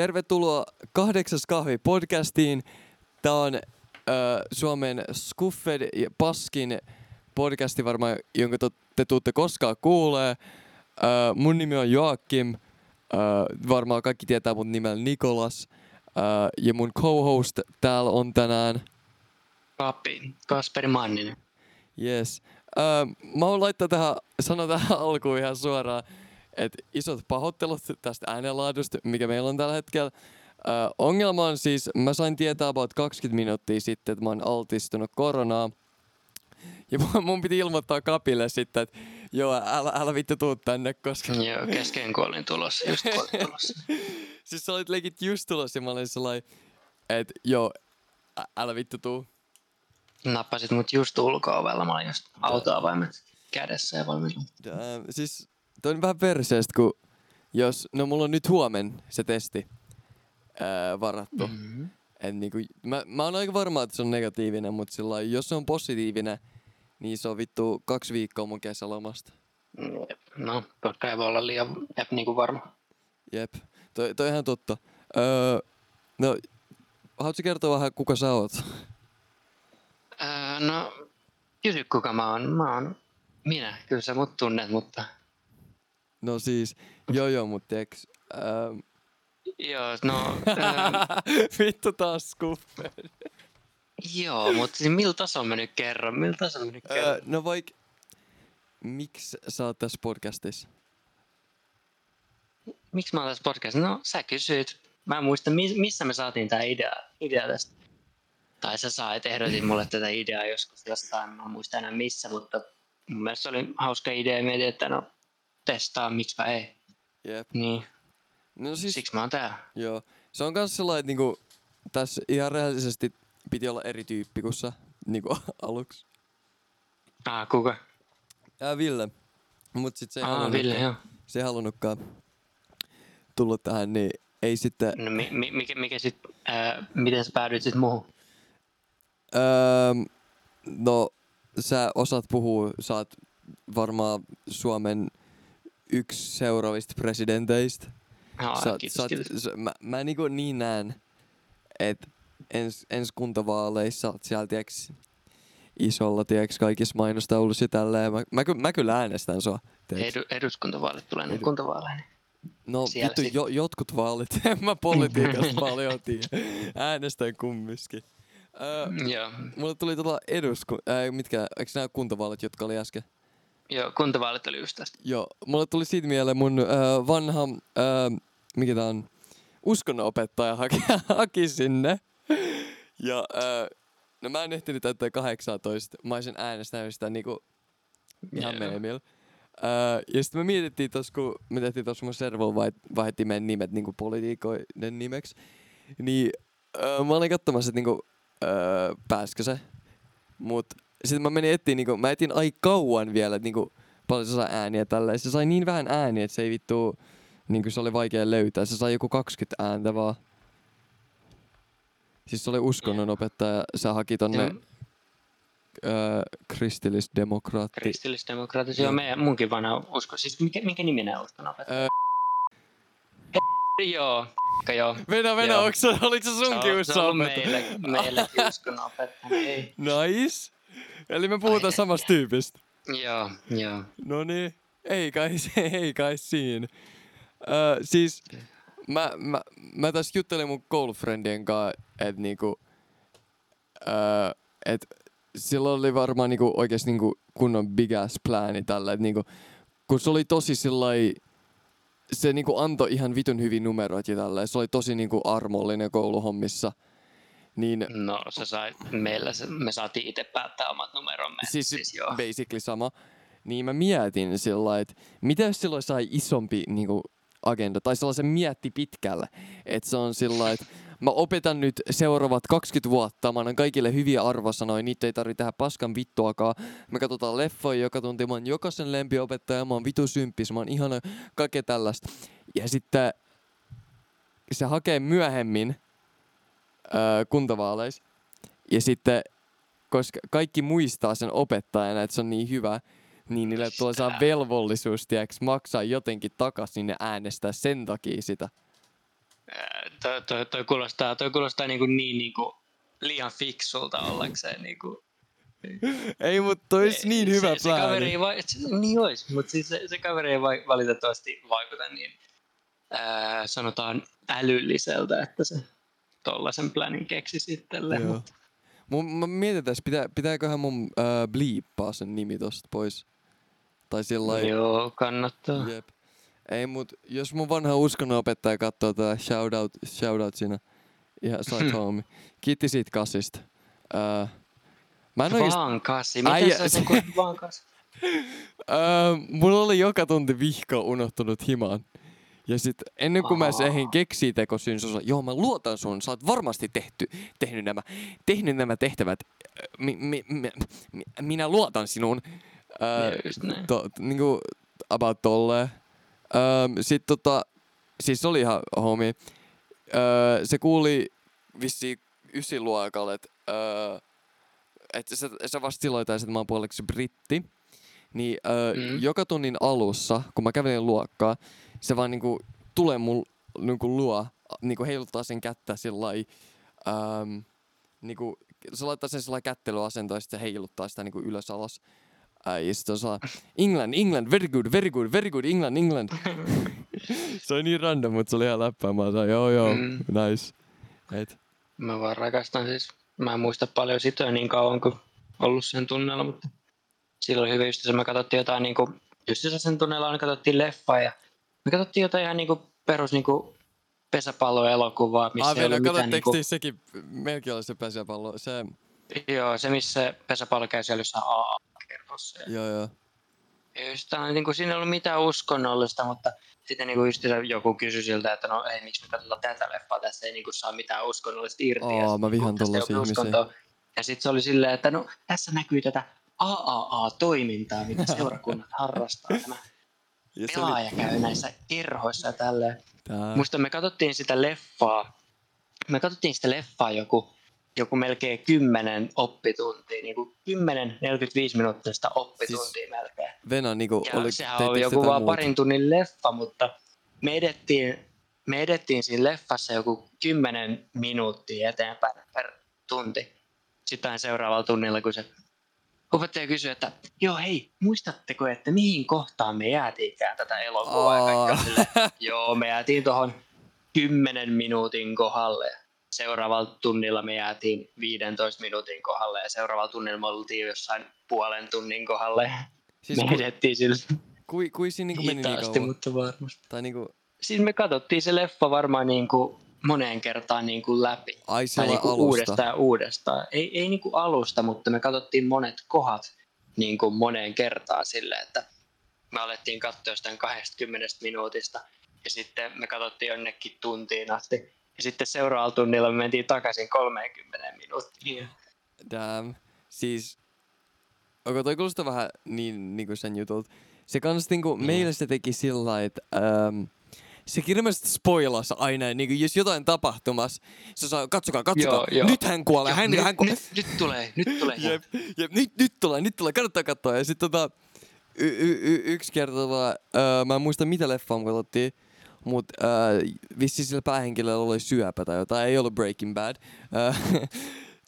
Tervetuloa kahdeksas kahvi podcastiin. Tämä on ö, Suomen Skuffed ja Paskin podcasti varmaan, jonka to, te tuutte koskaan kuulee. Ö, mun nimi on Joakim. Ö, varmaan kaikki tietää mun nimellä Nikolas. Ö, ja mun co-host täällä on tänään. Kapi, Kasperi Manninen. Yes. Ö, mä oon laittaa tähän, sano tähän alkuun ihan suoraan, että isot pahoittelut tästä äänenlaadusta, mikä meillä on tällä hetkellä. Ö, ongelma on siis, mä sain tietää about 20 minuuttia sitten, että mä oon altistunut koronaa. Ja mun- piti ilmoittaa Kapille sitten, että joo, älä, älä vittu tuu tänne, koska... Joo, kesken kun olin tulossa, just kun olin tulossa. siis sä olit legit just tulossa ja mä olin sellainen, että joo, ä- älä vittu tuu. Nappasit mut just ulko-ovella, mä olin just autoavaimet kädessä ja valmiina. Siis toi on vähän perseestä, kun jos, no mulla on nyt huomen se testi ää, varattu. Mm. Mm-hmm. Et niinku, mä, mä oon aika varma, että se on negatiivinen, mutta sillä jos se on positiivinen, niin se on vittu kaksi viikkoa mun kesälomasta. No, totta ei voi olla liian ep, niinku varma. Jep, toi, toi ihan totta. Öö, no, haluatko kertoa vähän, kuka sä oot? Öö, no, kysy kuka mä oon. Mä oon minä. Kyllä sä mut tunnet, mutta... No siis, joo joo, mut tiiäks, öö, Joo, no... öö, vittu taas skuffe. joo, mutta siis millä tasolla mä nyt kerron? Millä tasolla mä nyt kerron? Öö, no vaik, miksi sä oot tässä podcastissa? Miksi mä oon tässä podcastissa? No, sä kysyit. Mä en muista, mi- missä me saatiin tää idea, idea tästä. Tai sä sait, ehdotit mulle tätä ideaa joskus jostain, mä en muista enää missä, mutta mun mielestä se oli hauska idea mietin, että no testaa, miksipä ei. Jep. Niin, No siis, siksi mä oon täällä. Joo. Se on kans sellainen, että niinku, tässä ihan rehellisesti piti olla eri tyyppi kuin sä, niinku aluksi. Ah, kuka? Ää, Ville. Mut sit se ei, Ah, Ville, joo. se ei halunnutkaan tulla tähän, niin ei sitten... No, mi- mi- mikä, mikä sit, ää, miten sä päädyit sit muuhun? Öö, no, sä osaat puhua, sä oot varmaan Suomen yksi seuraavista presidenteistä. Ah, Sä, kiitos, sä, kiitos. sä, mä, mä niinku niin näen, että ens, ens kuntavaaleissa siellä, tiiäks, isolla, tiiäks, kaikissa mainostauluissa ja tälleen. Mä, mä, mä kyllä äänestän sua, tiiäks. Edu, eduskuntavaalit tulee Edu- kuntavaaleihin. No siellä vittu, sit. jo, jotkut vaalit, en mä politiikasta paljon tiedä. Äänestän kumminkin. Öö, Joo. mulle tuli tota edusku... Äh, mitkä, eikö nämä kuntavaalit, jotka oli äsken? Joo, kuntavaalit oli just tästä. Joo, mulle tuli siitä mieleen mun äh, vanha, äh, mikä tää on, uskonnonopettaja haki, haki sinne. Ja äh, no mä en ehtinyt täyttää 18. Mä olisin äänestänyt sitä niinku ihan Joo. meemillä. Äh, ja sitten me mietittiin tos, kun me tehtiin tuossa mun servolla vai, vaihdettiin meidän nimet niinku politiikoiden nimeksi. Niin äh, mä olin katsomassa, että niinku, äh, pääskö se. Mut sitten mä menin etsiin, niinku, mä etin aika kauan vielä, että niinku, paljon se sai ääniä tällä. Se sai niin vähän ääniä, että se ei vittu, niinku se oli vaikea löytää. Se sai joku 20 ääntä vaan. Siis se oli uskonnonopettaja, se haki tonne Joo. öö, kristillisdemokraatti. Kristillisdemokraatit, Joo. joo, meidän munkin vanha usko. Siis mikä, mikä niminen uskonnopettaja? Öö, Joo, ka joo. Venä, Venä, Joo. onko se, oliko se Se sunkin on, se on meille, meillekin uskonnopettaja. Ei. Nice. Eli me puhutaan Ai, samasta tyypistä. Joo, joo. No niin, ei kai, ei kai siinä. Öö, siis mä, mä, mä tässä juttelin mun koulufriendien kanssa, että niinku, öö, et sillä oli varmaan niinku oikeesti niinku kunnon big ass plani tällä, että niinku, kun se oli tosi sillai, se niinku antoi ihan vitun hyvin numeroita ja tällä, se oli tosi niinku armollinen kouluhommissa. Niin No se sai, meillä se, me saatiin itse päättää omat numeromme. siis, siis joo. basically sama. Niin mä mietin sillä että mitä jos silloin sai isompi niinku, agenda, tai sellaisen mietti pitkälle, että se on sillä että mä opetan nyt seuraavat 20 vuotta, mä annan kaikille hyviä arvosanoja, niitä ei tarvitse tehdä paskan vittuakaan. Me katsotaan leffoja joka tunti, mä oon jokaisen lempiopettaja, mä oon vitu symppis, mä oon ihana, kaikkea tällaista. Ja sitten se hakee myöhemmin öö, kuntavaaleissa, ja sitten koska kaikki muistaa sen opettajana, että se on niin hyvä, niin niille tulee saa velvollisuus, tiiäks, maksaa jotenkin takaisin ja äänestää sen takia sitä. Ää, toi, toi, toi, kuulostaa, toi kuulostaa niin, kuin niin, niin kuin liian fiksulta ollakseen. Niin kuin, Ei, mutta toi olisi niin se, hyvä se, se kaveri plääni. ei va- se, niin olisi, mutta siis se, se kaveri ei va- valitettavasti vaikuta niin ää, sanotaan älylliseltä, että se tollasen planin keksisi itselleen. Joo. Mun, mä mietin tässä, pitää, pitääköhän mun äh, bleeppaa sen nimi tosta pois. Tai sillä Joo, kannattaa. Jep. Ei, mut jos mun vanha uskonnonopettaja katsoo tätä shoutout, shoutout siinä ihan sait homie. Kiitti siitä kasista. Öö, mä en Vaan kasi. Miten Äijä- sä sen kuin vaan kasi? öö, mulla oli joka tunti vihko unohtunut himaan. Ja sit ennen kuin mä Ahaa. ehdin keksiä tekosyyn, se joo mä luotan sun, sä oot varmasti tehty, tehnyt, nämä, tehnyt nämä tehtävät. Mi, mi, mi, mi, minä luotan sinuun. Öö, näin. to, niinku about tolleen. Öö, sit tota, siis se oli ihan homi. Öö, se kuuli vissiin ysiluokalle, että öö, että se, se vasta silloin taisi, että mä oon puoleksi britti. Niin öö, mm. joka tunnin alussa, kun mä kävelin luokkaa, se vaan niinku tulee mun niinku luo, niinku heiluttaa sen kättä sillä öö, niinku, se laittaa sen sillä kättelyasentoon ja sitten se heiluttaa sitä niinku ylös alas. Ää, ja sitten on sellainen, England, England, very good, very good, very good, England, England. se oli niin random, mutta se oli ihan läppää. Mä sanoin, joo joo, Mm. nice. Et, Mä vaan rakastan siis. Mä en muista paljon sitä niin kauan kuin ollut sen tunnella, mutta silloin oli hyvä ystävä. Me katsottiin jotain niin kuin, just sen tunnella me katsottiin leffaa ja me katsottiin jotain ihan niin kuin perus niin kuin pesäpalloelokuvaa, missä ei Aavena, ollut mitään niin tekstiä sekin, melkein oli se pesäpallo. Se, joo, se missä pesäpallo käy siellä jossain AA-kerhossa. joo joo. Ja tää on, niin kuin, siinä ei ollut mitään uskonnollista, mutta sitten niin kuin just joku kysyi siltä, että no ei, miksi me katsotaan tätä leffaa, tässä ei niin kuin, saa mitään uskonnollista irti. ja Aa, sit, mä ei tollasia ole ihmisiä. Ja sitten se oli silleen, että no tässä näkyy tätä AAA-toimintaa, mitä seurakunnat harrastaa. Tämä Ja pelaaja oli, käy näissä kerhoissa ja tälleen. tää, Muista me katsottiin sitä leffaa, me katsottiin sitä leffaa joku, joku melkein 10 oppituntia, niin kuin 10-45 minuuttista oppituntia siis, melkein. Venä niinku Ja oli, sehän oli joku vaan muuta? parin tunnin leffa, mutta me edettiin, me edettiin siinä leffassa joku 10 minuuttia eteenpäin per tunti. Sitten seuraavalla tunnilla, kun se opettaja kysyi, että joo hei, muistatteko, että mihin kohtaan me jäätiinkään tätä elokuvaa? Silleen, joo, me jäätiin tuohon 10 minuutin kohdalle. Seuraavalla tunnilla me jäätiin 15 minuutin kohdalle ja seuraavalla tunnilla me oltiin jossain puolen tunnin kohdalle. Siis me ku, edettiin sillä kui, kui siinä niinku meni niin hitaasti, kauan? mutta varmasti. Tai niinku, Siis me katsottiin se leffa varmaan niin kuin moneen kertaan niin kuin läpi. ai Tai niin kuin alusta. uudestaan ja uudestaan. Ei, ei niin kuin alusta, mutta me katsottiin monet kohdat niin kuin moneen kertaan silleen, että me alettiin katsoa jostain 20 minuutista ja sitten me katsottiin jonnekin tuntiin asti. Ja sitten seuraavalla tunnilla me mentiin takaisin 30 minuuttiin. Damn. Siis, onko toi kuulostaa vähän niin, niinku sen jutulta. Se kans niinku, Niin. meillä se teki sillä lailla, että ähm, se kirjallisesti spoilasi aina, niinku jos jotain tapahtumassa, se saa, katsokaa, katsokaa, Joo, joo. nyt hän kuolee, Joo, hän, nyt, hän kuolee. nyt, nyt, tulee, nyt tulee. Jep, jep, nyt, nyt tulee, nyt tulee, kannattaa katsoa. Ja sitten tota, y- y- y- yksi kerta, tota, öö, mä en muista mitä leffaa me katsottiin, mutta öö, vissiin sillä päähenkilöllä oli syöpä tai jotain, ei ollut Breaking Bad. Öö,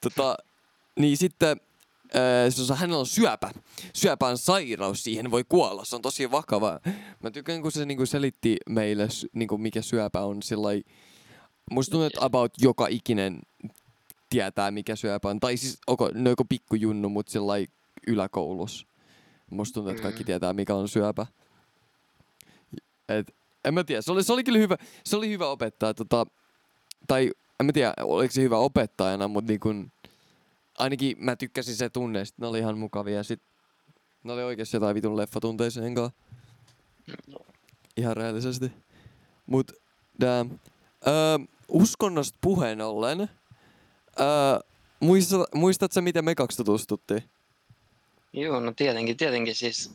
tota, niin sitten öö, hänellä on syöpä. Syöpä on sairaus, siihen voi kuolla, se on tosi vakava. Mä tykkään, kun se niinku selitti meille, niinku, mikä syöpä on sillä Musta tuntuu, että about joka ikinen tietää, mikä syöpä on. Tai siis, onko, no joku pikkujunnu, mutta sillä yläkoulussa. Musta tuntuu, että kaikki Mm. tietää, mikä on syöpä. Et, en mä tiedä, se oli, se oli kyllä hyvä, se oli hyvä opettaa. Tota, tai en mä tiedä, oliko se hyvä opettajana, mutta niin kun, ainakin mä tykkäsin se tunne, sit ne oli ihan mukavia. Sit ne oli oikeasti jotain vitun leffatunteisen kanssa. Ihan rehellisesti. Mut, damn. Öö, uskonnosta puheen ollen, öö, muistat, muistatko miten me kaksi tutustuttiin? Joo, no tietenkin, tietenkin siis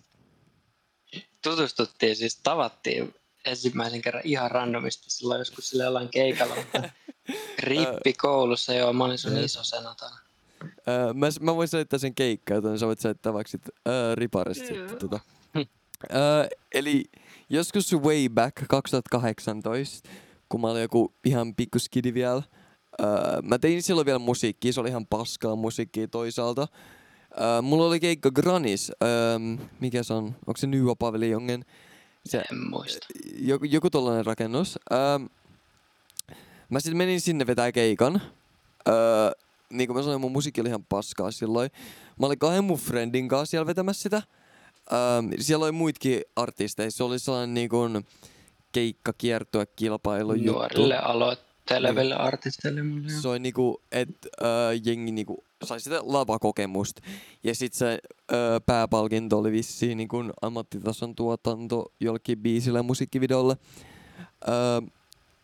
tutustuttiin, siis tavattiin ensimmäisen kerran ihan randomisti silloin joskus sillä jollain keikalla, mutta rippikoulussa joo, mä olin sun iso senatana. Öö, mä, mä voin selittää sen keikkaa, joten sä voit selittää vaikka sit, öö, riparista Joo. sitten. Tota. Öö, eli joskus way back 2018 kun mä olin joku ihan pikkuskidi vielä. Öö, mä tein silloin vielä musiikkia, se oli ihan paskaa musiikkia toisaalta. Öö, mulla oli keikka Granis, öö, mikä se on, onko se New Paviljongen? Se, En muista. joku, joku tollanen rakennus. Öö, mä sitten menin sinne vetää keikan. Öö, niin kuin mä sanoin, mun musiikki oli ihan paskaa silloin. Mä olin kahden mun friendin kanssa siellä vetämässä sitä. Öö, siellä oli muitakin artisteja. Se oli sellainen niin kuin keikka, kiertue, kilpailu juttu. Nuorille aloitteleville artisteille mulle. Se oli niinku, että öö, jengi niinku sai sitä lavakokemusta. Ja sit se öö, pääpalkinto oli vissiin niinku ammattitason tuotanto jollekin biisille ja musiikkivideolle. Öö,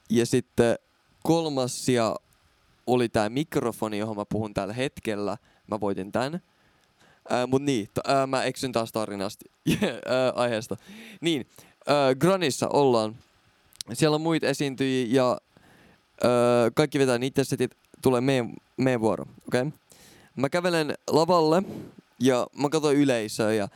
ja sitten kolmas ja oli tää mikrofoni, johon mä puhun tällä hetkellä. Mä voitin tän. Öö, mut niin, t- öö, mä eksyn taas tarinasta öö, aiheesta. Niin, öö, Granissa ollaan. Siellä on muita esiintyjiä ja öö, kaikki vetää niitä setit, tulee meidän, meidän vuoro, okei? Okay? Mä kävelen lavalle ja mä katsoin yleisöä ja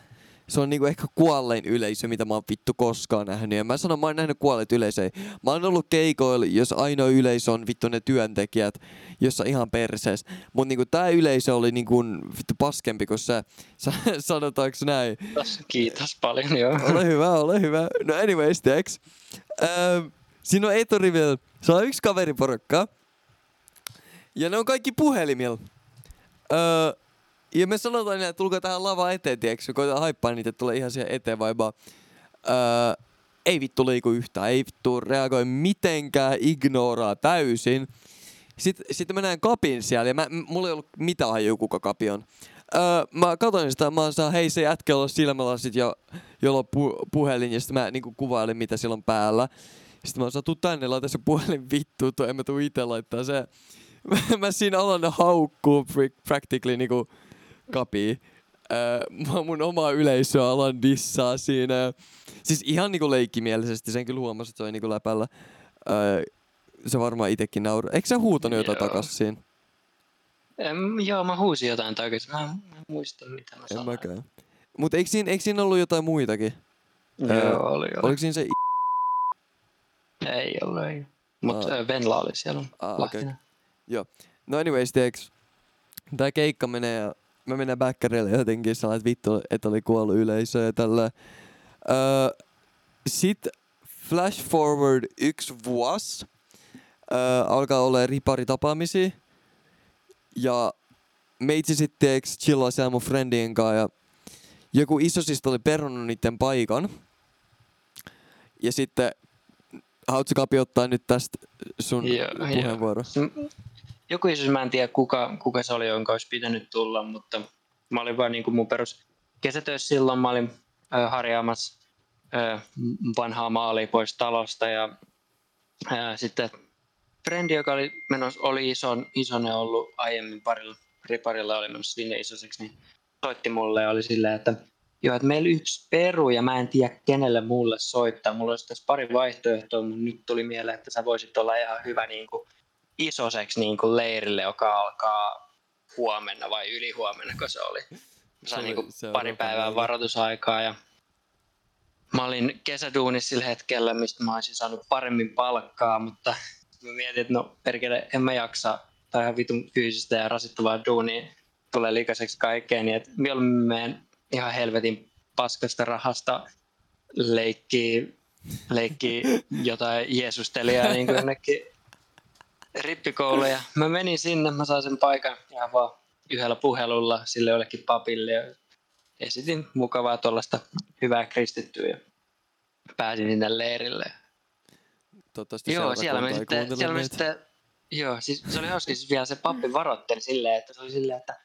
se on niinku ehkä kuollein yleisö, mitä mä oon vittu koskaan nähnyt. Ja mä sanon, mä oon nähnyt kuolleet yleisöjä. Mä oon ollut keikoilla, jos ainoa yleisö on vittu ne työntekijät, jossa ihan persees. Mut niinku tää yleisö oli niinku vittu paskempi kuin se. Sa- Sanotaanko näin? Kiitos, kiitos paljon, joo. Ole hyvä, ole hyvä. No anyways, Tex. Öö, siinä on eturivillä. Se on yksi kaveriporukka. Ja ne on kaikki puhelimilla. Öö, ja me sanotaan, että tulkaa tähän lava eteen, tiedätkö? Koitetaan haippaa niitä, että tulee ihan siihen eteen vai vaan. Öö, ei vittu liiku yhtään, ei vittu reagoi mitenkään, ignoraa täysin. Sitten, sitten mä näen kapin siellä ja mä, mulla ei ollut mitään hajua, kuka kapi on. Öö, mä katsoin sitä, mä sanoin, hei se jätkä on silmälasit ja jolla on pu- puhelin ja sitten mä niinku kuvailin, mitä sillä on päällä. Sitten mä sanoin, tuu tänne, laita se puhelin vittu, tuo en mä tuu itse laittaa se. Mä, siinä alan haukkuu pr- practically niinku kapii. Öö, mun omaa yleisöä alan dissaa siinä. Siis ihan niinku leikkimielisesti, sen kyllä huomasi, että se oli niinku läpällä. Öö, se varmaan itekin nauru. Eikö sä huutanut jotain Joo. takas siinä? Em, joo, mä huusin jotain takaisin. Mä en en muista, mitä mä En sanoin. mäkään. Mut eikö siinä, eikö siinä ollut jotain muitakin? Joo, Öö, oli, oli. Oliko siinä se i- Ei ollut, ei. Mutta Aa. Venla oli siellä Ah, okei. Lahtinen. No anyways, tiiäks, tää keikka menee ja mä menen backerille jotenkin sellainen, että vittu, että oli kuollut yleisö ja tällä. Öö, sit flash forward yksi vuosi. Öö, alkaa olla ripari tapaamisia. Ja meitsi sitten tiiäks, chillaa siellä mun friendien kanssa ja joku isosista oli perunut niiden paikan. Ja sitten haluatko Kapi ottaa nyt tästä sun joo. puheenvuoro? Mm, Joku iso, mä en tiedä kuka, kuka se oli, jonka olisi pitänyt tulla, mutta mä olin vaan niin kuin mun perus kesätöissä silloin. Mä olin ö, harjaamassa ö, vanhaa maalia pois talosta ja ö, sitten frendi, joka oli, menossa, oli ison, isonen ollut aiemmin parilla, riparilla oli menossa sinne isoseksi, niin soitti mulle ja oli silleen, että joo, että meillä yksi peru ja mä en tiedä kenelle mulle soittaa. Mulla olisi tässä pari vaihtoehtoa, mutta nyt tuli mieleen, että sä voisit olla ihan hyvä niin kuin isoseksi niin kuin leirille, joka alkaa huomenna vai ylihuomenna, kun se oli. Mä Se sain oli niin kuin seuraava pari päivää päivä. varoitusaikaa ja mä olin kesäduunissa sillä hetkellä, mistä mä olisin saanut paremmin palkkaa, mutta mä mietin, että no perkele, en mä jaksa tai ihan vitun fyysistä ja rasittavaa duunia tulee likaiseksi kaikkeen, niin että mieluummin menen ihan helvetin paskasta rahasta leikkii, leikkii jotain Jeesustelijaa niin kuin jonnekin rippikouluun. Ja mä menin sinne, mä sain sen paikan ihan vaan yhdellä puhelulla sille jollekin papille ja esitin mukavaa tuollaista hyvää kristittyä ja pääsin sinne leirille. Toivottavasti Joo, siellä me sitten, siellä me sitten, joo, siis se oli hauska, siis vielä se pappi varoitteli silleen, että se oli silleen, että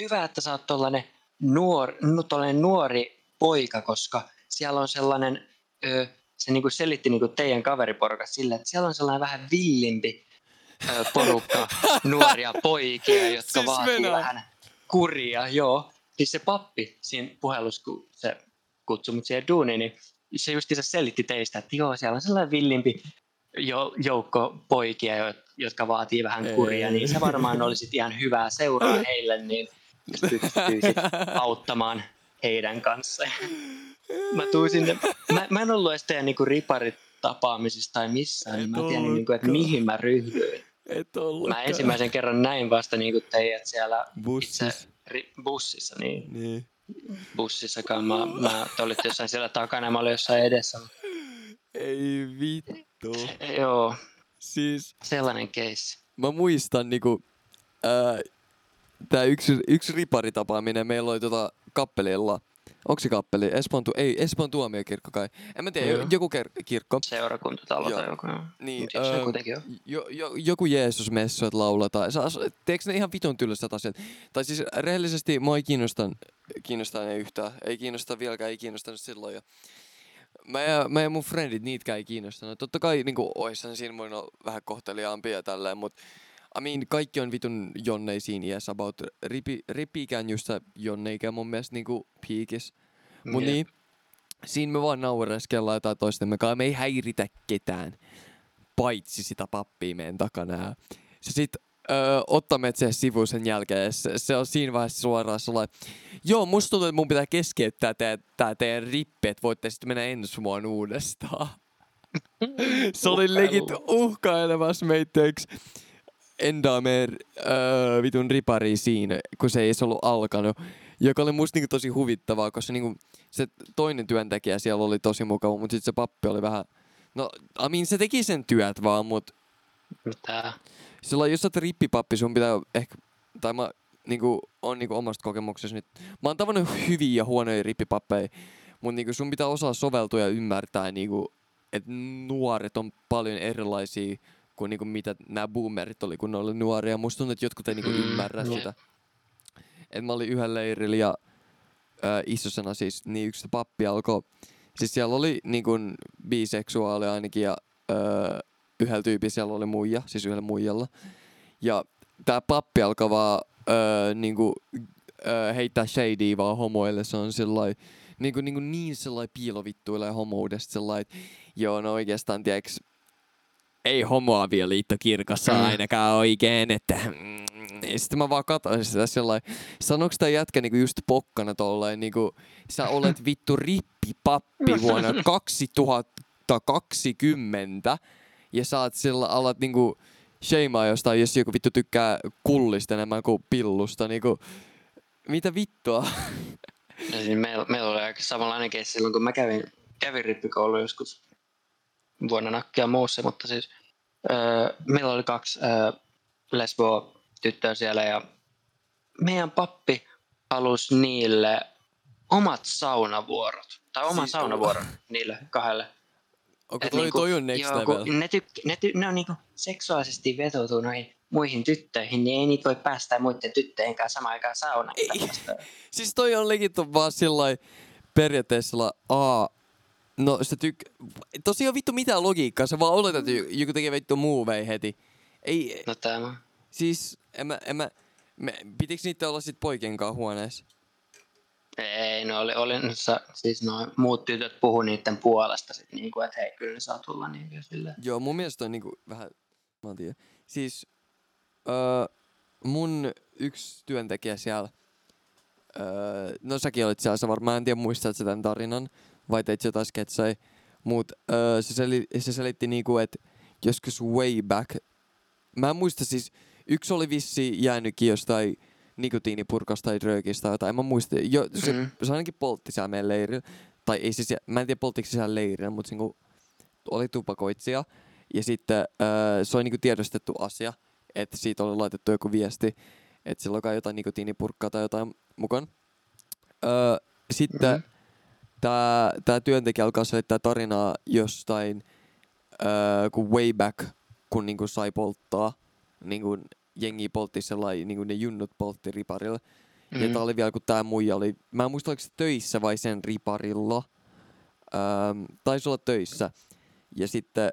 hyvä, että sä oot tollanen nuor, nu, tollanen nuori poika, koska siellä on sellainen, ö, se niinku selitti niinku teidän kaveriporukas silleen, että siellä on sellainen vähän villimpi porukka nuoria poikia, jotka Siis vaatii Venäjä. vähän kuria, joo. Siis se pappi siinä puhelussa, kun se kutsui mut siihen duuniin, niin se justiinsa selitti teistä, että joo, siellä on sellainen villimpi jo, joukko poikia, jo- jotka vaatii vähän Ei. kuria, niin se varmaan olisi ihan hyvää seuraa heille, niin pystyisit auttamaan heidän kanssaan. Mä tuun sinne, mä, mä en ollut edes teidän niinku riparit tapaamisissa tai missään, niin mä en tiedä, ollutkaan. niin kuin, että mihin mä ryhdyin. Et ollutkaan. Mä ensimmäisen kerran näin vasta niin kuin teidät siellä Bussissa. itse ri, bussissa, niin Niin. bussissakaan. Mä, mä, te olitte jossain siellä takana ja mä olin jossain edessä. Ei vittu. Joo, Siis sellainen keissi. mä muistan niinku, ää, tää yksi, yksi riparitapaaminen, meillä oli tota kappelilla. Onko se kappeli? Espoon, tu- ei, Espoon tuomiokirkko kai. En mä tiedä, jo- joku ker- kirkko. Seurakuntatalo Joo. tai joku. joo. Niin, se öö, kuitenkin on. jo, jo, joku Jeesus-messu, että lauletaan. Sä, teekö ne ihan vitun tylsät asiat? Tai siis rehellisesti mua ei kiinnosta, kiinnosta ne yhtään. Ei kiinnosta vieläkään, ei kiinnostanut silloin. Ja mä ja, mä ja mun friendit, niitäkään ei kiinnostanut. Totta kai niinku, oishan siinä voinut olla vähän kohteliaampia ja tälleen, mut I mean, kaikki on vitun jonnei siinä iässä about. Ripi, ripi-ikään just se jonneikä mun mielestä niinku piikis. Mut Jep. niin, siinä me vaan naureskellaan jotain toistemme kanssa. Me ei häiritä ketään, paitsi sitä pappia meidän takana. Ja se sit öö, ottaa meidät siihen sivuun sen jälkeen. ja Se, se on siinä vaiheessa suoraan sellainen, joo, musta tuntuu, että mun pitää keskeyttää tää, tää teidän rippi, että voitte sitten mennä ensi vuonna uudestaan. se oli legit uhkailemassa meitä yksi Endamer öö, vitun ripari siinä, kun se ei edes ollut alkanut. Joka oli musta niinku tosi huvittavaa, koska niinku se toinen työntekijä siellä oli tosi mukava, mutta sitten se pappi oli vähän... No, I mean, se teki sen työt vaan, mutta Mitä? sillä jos sä oot rippipappi, sun pitää ehkä... Tai mä niinku, on niinku omasta kokemuksesta nyt... Mä oon tavannut hyviä ja huonoja rippipappeja, mutta niinku sun pitää osaa soveltua ja ymmärtää, niinku, että nuoret on paljon erilaisia kuin niinku mitä nämä boomerit oli, kun ne oli nuoria. Musta tuntuu, että jotkut ei niinku Mm, ymmärrä jep. sitä. Et mä olin yhden leirillä ja äh, isosena siis, niin yksi pappi alkoi, siis siellä oli niin kuin biseksuaali ainakin ja äh, yhdellä tyypillä siellä oli muija, siis yhdellä muijalla. Ja tää pappi alkoi vaan äh, niin kuin, äh, heittää shadyä vaan homoille, se on sellainen niin kuin, niin, kuin niin sellainen piilovittuille homoudesta sellainen, että joo no oikeastaan tiedäks, ei homoavioliitto kirkossa Mm. ainakaan oikein, että mm, ja sitten mä vaan katsoin sitä sellainen, sanoks tää jätkä niinku just pokkana tolleen, niinku, sä olet vittu rippipappi vuonna 2020 ja oot sillä alat niinku shameaa jostain, jos joku vittu tykkää kullista enemmän kuin pillusta, niinku, mitä vittua? Ja siis meillä, meillä oli aika samanlainen keissi silloin, kun mä kävin, kävin rippikoulu joskus vuonna nakkia muussa, mutta siis öö, meillä oli kaksi öö, lesbo-tyttöä siellä ja meidän pappi halusi niille omat saunavuorot, tai oman Siis- saunavuoron niille kahdelle. Onko toi, niinku- toi on next joo, level? Ne, tyk- ne, ty- ne on niinku seksuaalisesti vetoutuu noihin muihin tyttöihin, niin ei niitä voi päästää muiden tyttöjen kanssa samaan aikaan saunaan. Siis toi on legit on vaan sillai periaatteessa sillä, aa, no se tyk... Tosi on vittu mitään logiikkaa, sä vaan oletat, että joku tekee vittu movei heti. Ei, No tämä. siis, en mä, en mä, me, pitikö niitä olla sit poikien kanssa huoneessa? Ei, no oli, oli sa, siis no, muut tytöt puhu niiden puolesta sit niinku, että hei, kyllä ne saa tulla niinku silleen. Joo, mun mielestä on niinku vähän, mä en tiedä. Siis, öö, mun yksi työntekijä siellä, öö, no säkin olit siellä, sä varmaan en tiedä muistat sä tämän tarinan, vai teit jotain sketsejä, mut öö, se, seli, se selitti niinku, että joskus way back, mä en muista siis, yksi oli vissi jäänytkin jostain nikotiinipurkasta tai röökistä tai jotain, mä muista, jo, se, Mhm. se ainakin poltti siellä meidän leirillä, tai ei siis, mä en tiedä polttiko se siellä leirillä, mutta niinku, oli tupakoitsija. Ja sitten öö, se oli niinku tiedostettu asia, että siitä oli laitettu joku viesti, että sillä on jotain nikotiinipurkkaa tai jotain mukaan. Öö, sitten Mhm. Tämä tää työntekijä alkaa selittää tarinaa jostain, öö, kun way back, kun niinku sai polttaa, niinku jengi poltti sellainen, niinku ne junnut poltti riparilla. Mm. Ja tää oli vielä, kun tää muija oli, mä en muista oliko se töissä vai sen riparilla. Ähm, taisi olla töissä. Ja sitten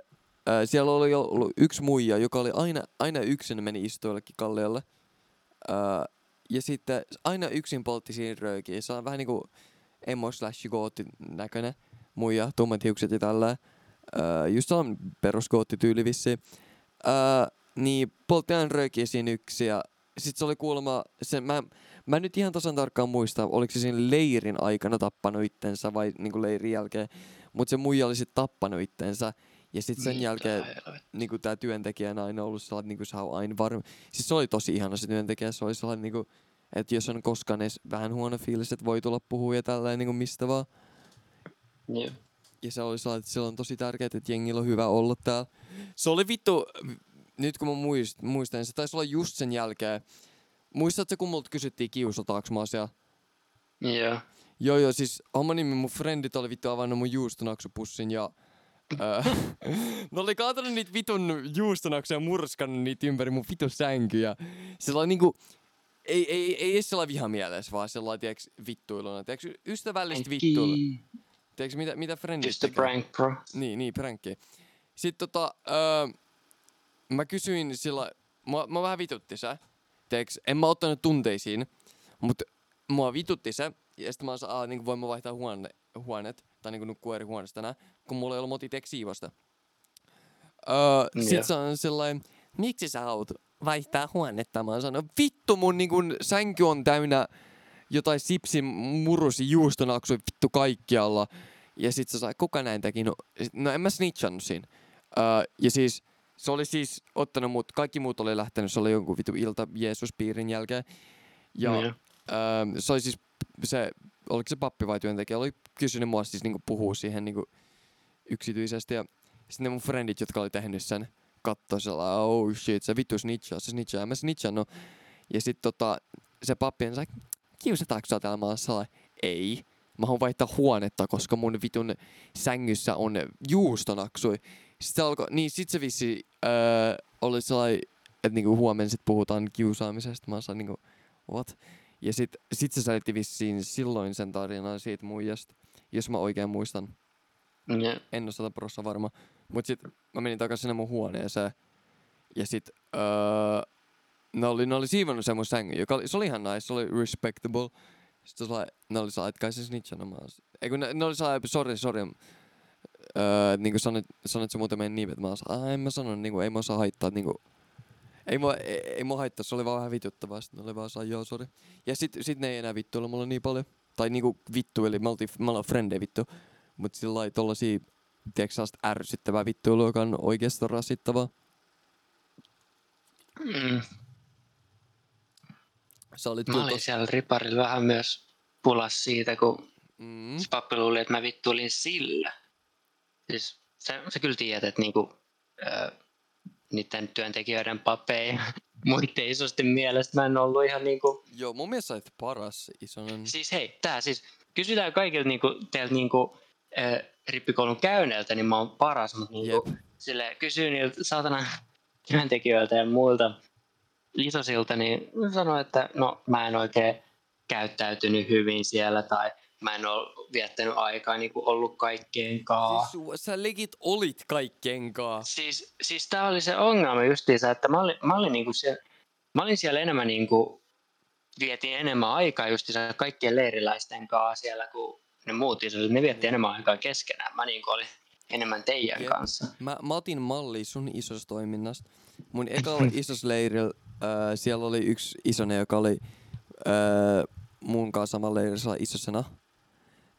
äh, siellä oli ollut yksi muija, joka oli aina, aina yksin meni istua jollekin kalliolle. Äh, ja sitten aina yksin poltti siinä röökiä. Se on vähän niinku emo slash näköinen muija, tummat hiukset ja tällä. Äh, just on perusgoottityyli vissiin. Äh, niin poltti aina röökiä siinä yksi ja sit se oli kuulemma, se, mä, mä en nyt ihan tasan tarkkaan muista, oliko se siinä leirin aikana tappanut itsensä vai niinku leirin jälkeen, mutta se muija oli sit tappanut itsensä Ja sitten sen Mitä jälkeen helvettiä? niinku tää työntekijä on aina ollut sellainen, niinku se on aina varma. Siis se oli tosi ihana se työntekijä, se oli sellainen niinku, että jos on koskaan edes vähän huono fiilis, että voi tulla puhua ja tälleen niinku mistä vaan. Joo. Ja se oli sellainen, että sillä on tosi tärkeää, että jengillä on hyvä olla täällä. Se oli vittu, nyt kun mä muist, muistan, se taisi olla just sen jälkeen. Muistatko, kun multa kysyttiin kiusataanko mä siellä? Joo. Joo joo, siis nimi mun frendit oli vittu avannut mun juustonaksupussin ja... Öö, ne oli kaatanut niitä vitun juustonaksuja ja murskannut niitä ympäri mun vitun sänkyjä. Se oli niinku... Ei, ei, ei edes sellainen vihamielessä, vaan sellainen, tiiäks, vittuiluna. Tiiäks, ystävällistä vittuilua. Tiedätkö, mitä, mitä frendit Just a tekee? prank, bro. Niin, niin, pränkki. Sitten tota, öö, mä kysyin sillä, mua, mua vähän vitutti se. Teeks, en mä ottanut tunteisiin, mutta mua vitutti se. Ja sitten mä sanoin, niin voin mä vaihtaa huone, huoneet, tai niin nukkua eri huoneesta tänään, kun mulla ei ollut moti teeks siivosta. Öö, Joo. sit se on sellainen, miksi sä haluat vaihtaa huonetta? Mä sanoin, vittu mun niin kun, sänky on täynnä jotain sipsin murusi juustonaksuja vittu kaikkialla. Ja sit se sai, kuka näin teki? No, no en mä snitchannut siinä. Öö, ja siis se oli siis ottanut mut, kaikki muut oli lähtenyt, se oli jonkun vitu ilta Jeesus-piirin jälkeen. Ja Joo. öö, se oli siis se, oliko se pappi vai työntekijä, oli kysynyt mua siis niinku puhua siihen niinku yksityisesti. Ja sitten ne mun friendit, jotka oli tehnyt sen, kattoi sellainen, oh shit, se vittu snitchaa, se snitchaa. Ja mä snitchannut. Ja sit tota, se pappi on sellainen, kiusataanko sua täällä? Mä oon sellainen, ei. Mä haluan vaihtaa huonetta, koska mun vitun sängyssä on juustonaksui. Sitten se alkoi, niin sit se vissi öö, oli sellainen, että niinku huomenna sit puhutaan kiusaamisesta. Mä sanoin niinku, what? Ja sit, sit se selitti vissiin silloin sen tarinan siitä muijasta, jos mä oikein muistan. Joo. En oo sata varma. Mut sit mä menin takaisin sinne mun huoneeseen. Ja sit öö, ne, oli, ne oli siivonnut sen mun sängyn, joka oli, se oli ihan nice, se oli respectable. Sitten se oli, ne oli sellainen, että kai se snitchannut. Mä oon ne, ne oli sellainen, sorry, sorry. Öö, niin kuin sanoit, sanoit sä muuten meidän nimet. Mä oon en mä sanonut, niin kuin, ei mä osaa haittaa, niin kuin, ei mua, ei, ei mua haittaa, se oli vaan vähän vituttavaa. Sitten oli vaan saa, joo, sorry. Ja sit, sit ne ei enää vittuilla mulla niin paljon. Tai niinku vittu, eli me oltiin, me ollaan frendejä vittu. Mut sillä lailla tollasia, tiedätkö sellaista ärsyttävää vittuilua, joka on oikeastaan rasittavaa. Mm. Sä olit Mä olin tos... siellä riparilla vähän myös pulas siitä, kun Mm, se pappi luuli, että mä vittuilin sillä. Siis se, se kyllä tiedät, että niinku, ö, niiden työntekijöiden pappeja muiden isosti mielestä mä en ollut ihan niinku... joo, mun mielestä sä olit paras isonen. Siis hei, tää siis, kysytään kaikilta niinku, teiltä niinku, rippikoulun käyneiltä, niin mä oon paras, mutta niinku, Jep. sille kysyy niiltä saatana työntekijöiltä ja muilta isosilta, niin sanoi, että no mä en oikein käyttäytynyt hyvin siellä tai mä en ole viettänyt aikaa niin kuin ollut kaikkien kanssa. Siis sä legit olit kaikkien kaa. Siis, siis tää oli se ongelma justiinsa, että mä olin, mä olin, niinku siellä, mä olin siellä enemmän niinku, vietin enemmän aikaa justiinsa kaikkien leiriläisten kanssa siellä, kun ne muut isot, ne vietti enemmän aikaa keskenään. Mä niinku olin enemmän teidän Jep. kanssa. Mä, mä otin malli sun isosta toiminnasta. Mun ekalla isos leirillä, äh, siellä oli yksi isone, joka oli äh, mun kanssa samalla leirillä isosena.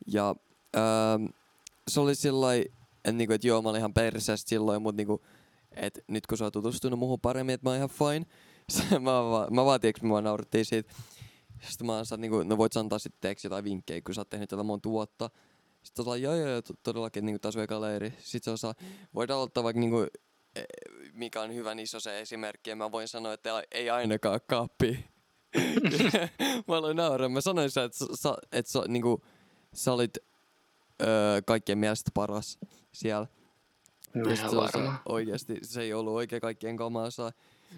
Ja äh, se oli sillä että niinku, et joo, mä olin ihan perseestä silloin, mutta niinku, et nyt kun sä oot tutustunut muuhun paremmin, että mä oon ihan fine. Mä, vaan, mä vaan, tiiäks, mua naurattiin siitä. Sitten mä sanoin, niinku, no voit antaa sitten tiiäks, jotain vinkkejä, kun sä oot tehnyt tätä monta vuotta. Sitten on joo, joo, joo, to- todellakin, niinku taas leiri. Sitten se osaa, voidaan aloittaa vaikka niinku, eh, mikä on hyvän iso se esimerkki, ja mä voin sanoa, että ei ainakaan kaappi. mä aloin nauraa. Mä sanoin sä, että, sä- että sä, niinku, sä olit öö, kaikkien mielestä paras siellä. En sit ole se on se, varma. ei ollut oikein kaikkien kamaa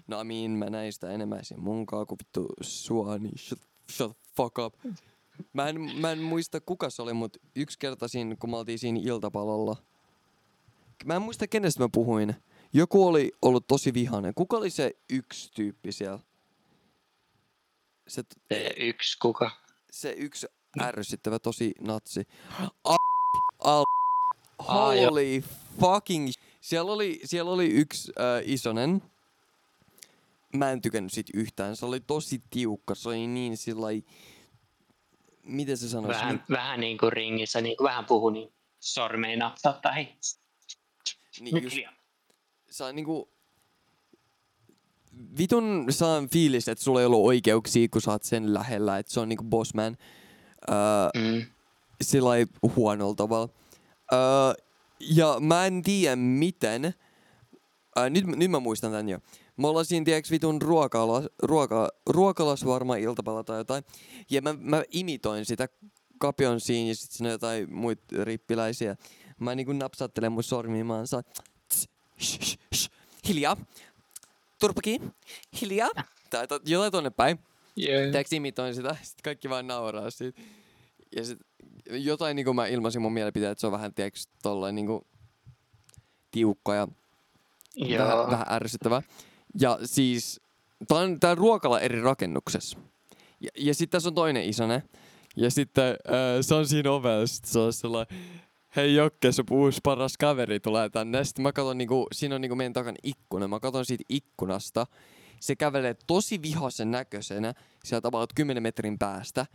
No I mean, mä näin sitä enemmän siinä munkaan kuin vittu sua, niin shut, shut the fuck up. Mä en, mä en muista kuka se oli, mutta yksi kerta siinä, kun mä oltiin siinä iltapalolla. Mä en muista kenestä mä puhuin. Joku oli ollut tosi vihainen. Kuka oli se yksi tyyppi siellä? Se, Se yksi kuka. se yksi ärsyttävä tosi natsi. A- joo. Holy fucking... Siellä oli, siellä oli yksi äh, isonen. Mä en tykännyt siitä yhtään. Se oli tosi tiukka. Se oli niin sillai... Miten se sanoisi? Vähän, Niin, vähän niin kuin ringissä, niin kuin vähän puhu niin sormeina tai Niin Nyt just, saa niinku... Vitun saan fiilis, että sulla ei ollut oikeuksia, kun sä oot sen lähellä, että se on niinku bossman. Öö, Mm. sillä huonolla tavalla. Öö, ja mä en tiedä miten. Öö, nyt, nyt mä muistan tän jo. Me ollaan siinä, tiedäks, vitun ruokala, ruoka, ruokalas varmaan iltapala tai jotain. Ja mä, mä imitoin sitä kapion siinä ja sit siinä on jotain muita rippiläisiä. Mä niinku napsattelen mun sormiin, mä oon saa, "Tss, shh, shh, shh, hiljaa, turpaki, hiljaa. Tai to, jotain tonne päin. Yeah. Imitoin sitä, sitten kaikki vaan nauraa siitä. Ja sit jotain niinku mä ilmaisin mun mielipiteet, että se on vähän, tiedätkö, tollain niinku tiukka ja Joo. vähän, vähän ärsyttävää. Ja siis, tää on, tää on ruokala eri rakennuksessa. Ja, ja sitten tässä on toinen isone. Ja sitten äh, se on siinä ovella, sit se on sellainen, hei Jokke, sun uusi paras kaveri tulee tänne. Sitten mä katson, niinku, siinä on niinku meidän takana ikkuna. Mä katson siitä ikkunasta. Se kävelee tosi vihaisen näköisenä, sieltä about 10 metrin päästä.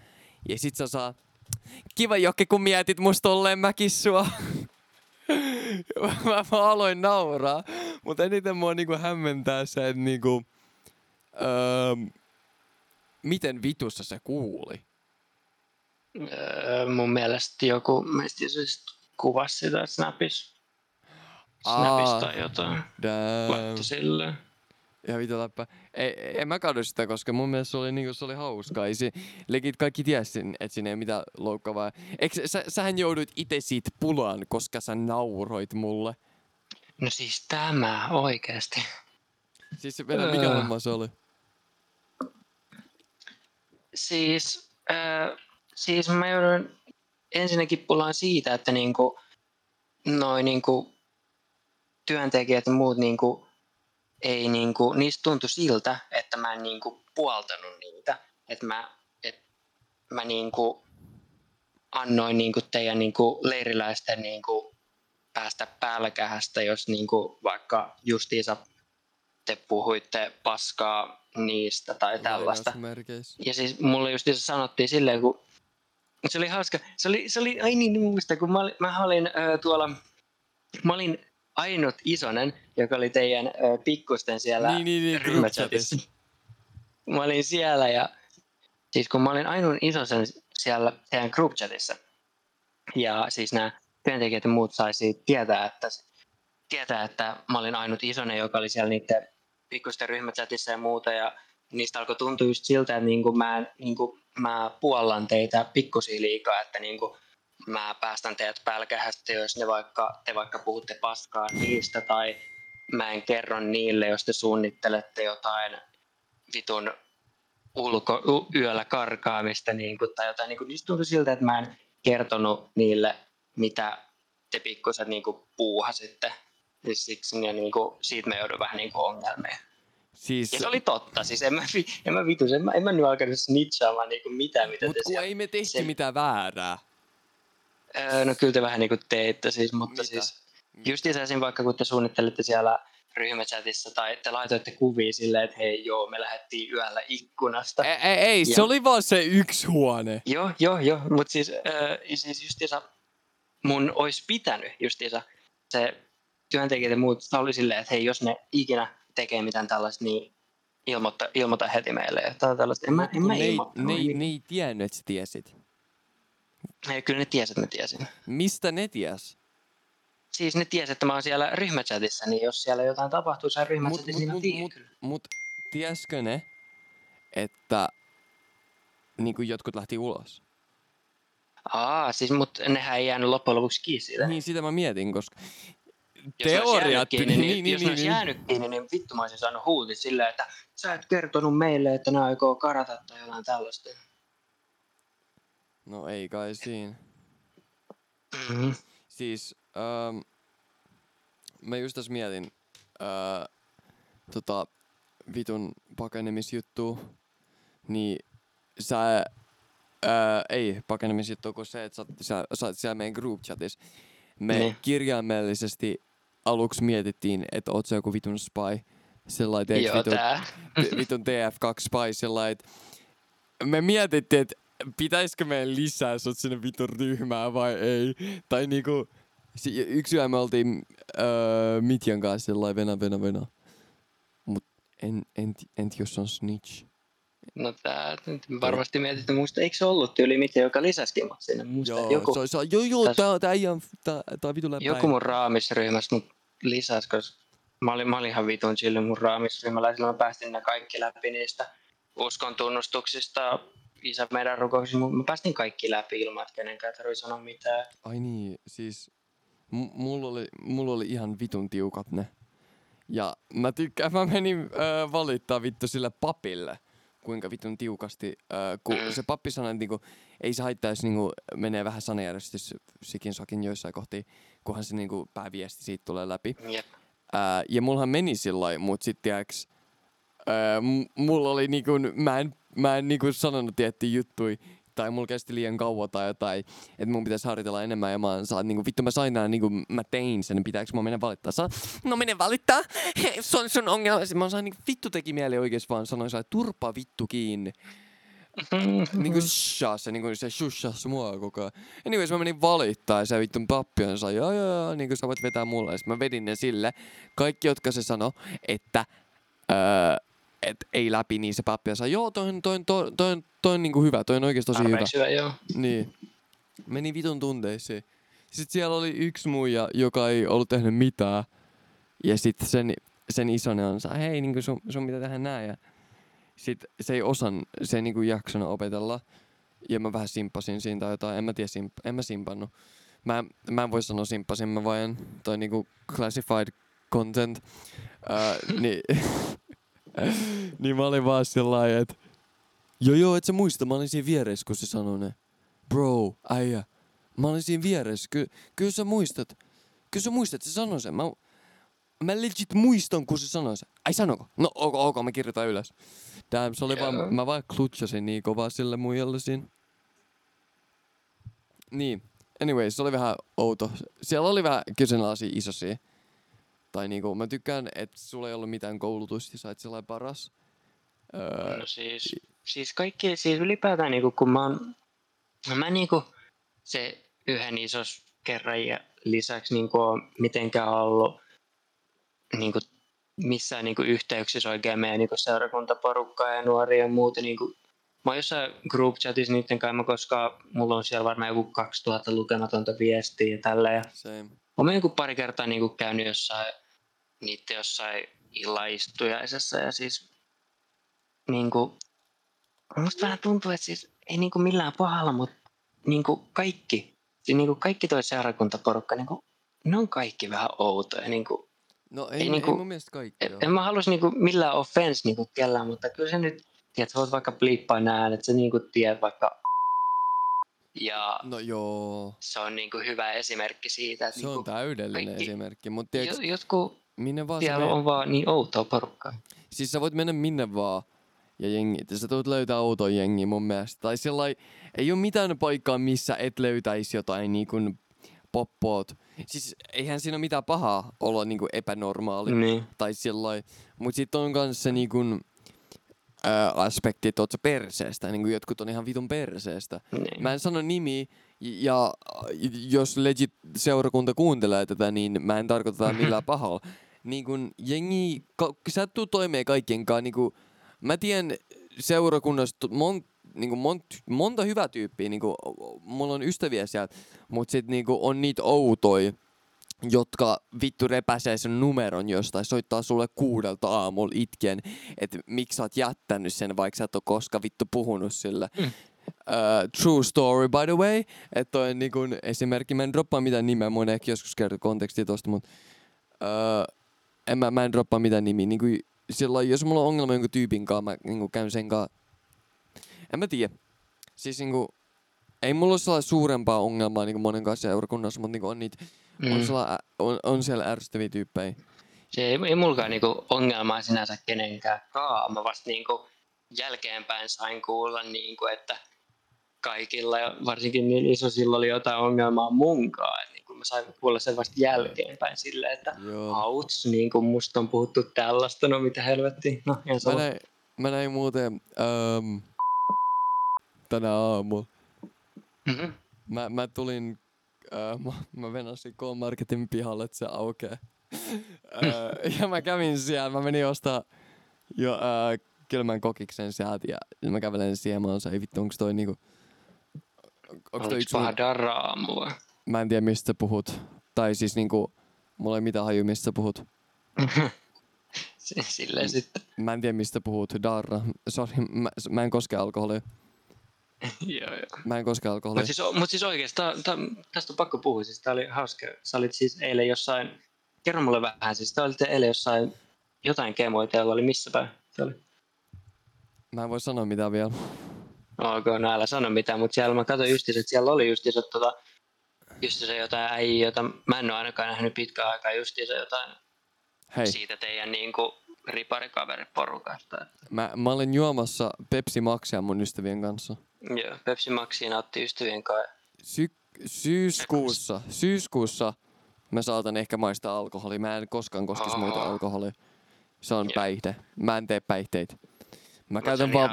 Ja sit se saa, kiva Jokke, kun mietit musta tolleen mäkin sua. mä, mä, aloin nauraa. Mutta eniten mua niinku hämmentää se, että niinku, öö, miten vitussa se kuuli. Öö, mun mielestä joku meistä siis kuvasi sitä Snapissa. Snapissa Aa. tai jotain. Damn. Laittoi silleen. Ihan vitu läppä. Ei, en mä kadu sitä, koska mun mielestä se oli, niinku, se oli hauskaa. Ei se, legit kaikki tiesin, että siinä ei mitään loukkaavaa. Eikö sä, sähän joudut itse siitä pulaan, koska sä nauroit mulle. No siis tämä oikeesti. Siis se vedä, mikä homma se oli? Siis, äh, siis mä joudun ensinnäkin pulaan siitä, että niinku, noi niinku, työntekijät ja muut niinku, ei niinku, niistä tuntui siltä, että mä en niinku, puoltanut niitä. Että mä, et, mä niinku, annoin niinku, teidän niinku, leiriläisten niinku, päästä päälläkähästä, jos niinku, vaikka justiinsa te puhuitte paskaa niistä tai tällaista. Ja siis mulle just sanottiin silleen, kun se oli hauska. Se oli, se oli ai niin, niin muista, kun mä, olin, mä olin äh, tuolla, mä olin ainut isonen, joka oli teidän äh, pikkusten siellä Niin, niin, niin, ryhmächatissa. Mä olin siellä ja siis kun mä olin ainut isosen siellä teidän group chatissa. Ja siis nämä työntekijät ja muut sai siitä tietää, että, tietää, että mä olin ainut isonen, joka oli siellä niiden pikkusten ryhmächatissa ja muuta. Ja niistä alkoi tuntua just siltä, että niin kuin mä, niin kuin mä puollan teitä pikkusia liikaa, että niin kuin mä päästän teidät pälkähästä, jos ne vaikka, te vaikka puhutte paskaa niistä, tai mä en kerro niille, jos te suunnittelette jotain vitun ulko, yöllä karkaamista niin kuin, tai jotain. Niin kuin, niistä tuntui siltä, että mä en kertonut niille, mitä te pikkuset niin kuin, puuhasitte. Ja siksi ja niin kuin, siitä me joudun vähän niin kuin, ongelmiin. Siis, Ja se oli totta, siis en mä, en mä vitus, en mä, en mä nyt alkanut snitchaamaan niinku mitään, mitä mut te kun ei me tehty se- mitään väärää. Öö, no kyllä te vähän niinku teitte siis, mutta Mitä? siis just esim. vaikka kun te suunnittelitte siellä ryhmächatissa tai te laitoitte kuvia silleen, että hei joo, me lähdettiin yöllä ikkunasta. Ei, ei, ei se Ja- oli vaan se yksi huone. Joo, joo, joo, mutta siis, öö, siis justiinsa mun olisi pitänyt justiinsa se työntekijät ja muut oli silleen, että hei, jos ne ikinä tekee mitään tällaista, niin ilmoita, ilmoita heti meille. Tai tällaista. En mä, en mä ne, ei, ilmoittanut. ne, ne ei tiennyt, että sä tiesit. Ei, kyllä ne tiesi, että mä tiesin. Mistä ne ties? Siis ne tiesi, että mä oon siellä ryhmächatissa, niin jos siellä jotain tapahtuu Mut, ryhmächatissa, mut, niin mut, tiedän mut, mut tieskö ne, että niinku jotkut lähti ulos? Aa, siis mut nehän ei jäänyt loppujen lopuksi kiinni siitä. Niin sitä mä mietin, koska jos ne olisi jäänyt teoriat... kiinni, niin, niin, jos ne olisi jäänyt kiinni, niin vittu mä olisin saanut huutit silleen, että sä et kertonut meille, että ne aikoo karata tai jotain tällaista. No ei kai siinä. Mm-hmm. Siis, ähm, mä just tässä mietin äh, tota vitun pakenemisjuttua, niin sä, äh, ei pakenemisjuttua, kun se, että sä, sä, sä oot siellä meidän group chatissa. Me Niin. kirjaimellisesti aluksi mietittiin, että oot sä joku vitun spy. Sellainen, vitun, vitun TF2 spy, sellainen, me mietittiin, että pitäisikö meidän lisää sut sinne vitun ryhmään vai ei. Tai niinku, Si- yksi yö me oltiin öö, Mitjan kanssa sellainen vena, vena, vena. Mut en, en, en jos on snitch. No tää nyt varmasti mietitte, muista eikö se ollut tyyli mitään, joka lisäskin mut sinne? Muista, Joo, joku, se, se, joo, joo, täs- tää, tää, tää, tää vitu läppä. joku mun raamisryhmässä mut lisäs, koska mä olin, mä olin ihan vitun chilli mun raamisryhmällä silloin mä päästin ne kaikki läpi niistä uskon tunnustuksista isä meidän rukouksista. Mä päästin kaikki läpi ilman, että kenenkään tarvii sanoa mitään. Ai niin, siis m- mulla oli, mulla oli ihan vitun tiukat ne. Ja mä tykkään, mä menin äh, valittaa vittu sille papille, kuinka vitun tiukasti, äh, kun Mm. se pappi sanoi, että niinku, ei se haittaa, jos niinku, menee vähän sanajärjestys sikin sakin joissain kohti, kunhan se niinku, pääviesti siitä tulee läpi. Ää, ja mullahan meni sillä lailla, mut sit tiiäks, m- mulla oli niinku, mä en, mä en niinku sanonut tiettyjä juttui, tai mulla kesti liian kauan tai jotain, että mun pitäisi harjoitella enemmän ja mä oon saa, niinku, vittu mä sain nää, niinku, mä tein sen, pitääkö mä mennä valittaa? Sä, no mene valittaa, se on sun ongelma. Sitten mä sain, niinku, vittu teki mieli oikeesti vaan sanoin, sä turpa vittu kiinni. niinku shaa se, niinku se shushas mua koko ajan. Anyways, mä menin valittaa ja se vittu pappi on sai, joo joo joo, niinku sä voit vetää mulle. Ja sit mä vedin ne sille. Kaikki, jotka se sano, että öö, et ei läpi, niin se pappi sanoi, joo, toi on, toi, on- toi, on- toi, on- toi on niinku hyvä, toi on oikeesti tosi hyvä. Tarpeeksi hyvä, joo. Niin. Meni vitun tunteisiin. Sitten siellä oli yksi muija, joka ei ollut tehnyt mitään. Ja sitten sen, sen isonen on saa, hei, niin sun, sun pitää tehdä näin. Ja sitten se ei osan, se ei niinku jaksanut opetella. Ja mä vähän simppasin siinä tai jotain, en mä tiedä, simp, en mä simpannut. Mä, mä en voi sanoa simppasin, mä vain toi niinku classified content. Uh, niin, niin mä olin vaan sillä että joo joo, et sä muista, mä olin siinä vieressä, kun se sanoi ne. Bro, äijä, mä olin siinä vieressä, Ky, kyllä sä muistat. Kyllä sä muistat, se sanoi sen. Mä, mä legit muistan, kun se sanoi sen. Ai sanoko? No ok, ok, mä kirjoitan ylös. Damn, se oli Joo. vaan, mä vaan klutsasin niin kovaa sille muijalle siinä. Niin, anyway, se oli vähän outo. Siellä oli vähän kyseenalaisia isosia. Tai niinku, mä tykkään, että sulla ei ollut mitään koulutusta ja sä et sellainen paras. Öö, No siis, siis kaikki, siis ylipäätään niinku, kun mä oon, mä niinku se yhden isos kerran ja lisäksi niinku on mitenkään ollut niinku missään niinku yhteyksissä oikein meidän niinku seurakuntaporukkaa ja nuoria ja muuta niinku Mä oon jossain group chatissa niiden kanssa, koska mulla on siellä varmaan joku 2000 lukematonta viestiä ja tällä. Ja same. Olen joku pari kertaa niinku käynyt jossain, niiden jossain illaistujaisessa ja siis niinku, musta vähän tuntuu, että siis ei niinku millään pahalla, mutta niinku kaikki, siis niinku kaikki toi seurakuntaporukka, niinku, ne on kaikki vähän outoja. Niinku, No ei, Ei niinku- ei mun mielestä kaikki en, en mä halus niinku millään offense niinku kellään, mutta kyllä se nyt, tiedät, sä voit vaikka blippaa nää, että sä niinku tiedät vaikka ja No joo, se on niinku hyvä esimerkki siitä, että se on niinku, täydellinen kaikki- esimerkki. Mutta tiiäks, jo- jotkut minne vaan siellä on vaan niin outoa porukkaa. Siis sä voit mennä minne vaan ja jengit. Ja sä tulet löytää outoa jengiä mun mielestä. Tai sellai, ei ole mitään paikkaa, missä et löytäisi jotain niinku poppoot. Siis eihän siinä ole mitään pahaa olla niinku epänormaali. Niin. Tai sellai. Mut sit on kans se niinku ää, aspekti, että oot sä perseestä. Niinku jotkut on ihan vitun perseestä. niin. Mä en sano nimi, ja jos legit seurakunta kuuntelee tätä, niin mä en tarkoita tätä millään pahalla. Niin kun jengi, ka, sä et tuu toimeen kaikkien kanssa, niin kun, mä tiedän seurakunnasta mon, niin kun mon, monta hyvää tyyppiä, niin kun, mulla on ystäviä siellä, mutta sit niin kun, on niitä outoja, jotka vittu repäsee sen numeron jostain, soittaa sulle kuudelta aamulla itken, että miksi sä oot jättänyt sen, vaikka sä et ole koskaan vittu puhunut sille. Mm. Uh, true story by the way, että toi on niinku esimerkki, mä en droppaa mitään nimeä, mun ehkä joskus kertoa kontekstia tosta, mutta uh, en mä, mä en droppaa mitään nimiä. Niinku, silloin, jos mulla on ongelma jonkun tyypin kanssa, mä niinku, käyn sen kanssa, en mä tiedä. Siis niinku, ei mulla ole sellainen suurempaa ongelmaa niinku monen kanssa seurakunnassa, mutta niinku on niitä, mm. on, sellainen, on, on siellä ärsyttäviä tyyppejä. Se ei, ei mullakaan niinku ongelmaa sinänsä kenenkään kaa. Mä vasta niinku jälkeenpäin sain kuulla, niinku, että kaikilla, varsinkin niin isosilla oli jotain ongelmaa munkaan. Mä sain kuulla sen vasta jälkeenpäin silleen, että Joo. auts, niin kuin musta on puhuttu tällaista, no mitä helvettiä. No, ihan Mä näin, mä näin muuten um, tänä aamulla. Mhm. Mä, mä tulin Öö, mä, mä venasin K-Marketin pihalle, että se aukeaa. öö, ja mä kävin siellä, mä menin ostaa jo öö, kylmän kokiksen sieltä ja mä kävelen siihen, mä oon se, ei vittu, onks toi niinku... Onks toi Oliko yksi paha mun, daraamu vai? Mä en tiedä mistä puhut. Tai siis niinku, mulla ei mitään haju mistä puhut. Silleen sitten. Mä en tiedä mistä puhut, darra. Sorry, mä, mä en koske alkoholia. joo, joo. Mä en koske alkoholia. Mutta siis, mut siis oikeesti, tää, tää, tästä on pakko puhua. Siis tää oli hauska. Sä olit siis eilen jossain, kerro mulle vähän, siis tää olitte eilen jossain jotain kemoja teillä oli missä päin? Se oli. Mä en voi sanoa mitään vielä. Ok, no älä sano mitään, mutta siellä mä katsoin justiinsa, että siellä oli justiinsa tota, justiinsa jotain äijä, jota mä en ole ainakaan nähnyt pitkään aikaa, justiinsa jotain Hei, siitä teidän niinku riparikaveriporukasta. mä, mä olin juomassa Pepsi Maxia mun ystävien kanssa. Joo, Pepsi Maxiin otti ystävien kanssa. Sy- syyskuussa, syyskuussa mä saatan ehkä maistaa alkoholia. Mä en koskaan koskisi Oho. muita alkoholia. Se on Joo. päihde. Mä en tee päihteitä. Mä se käytän, vaan,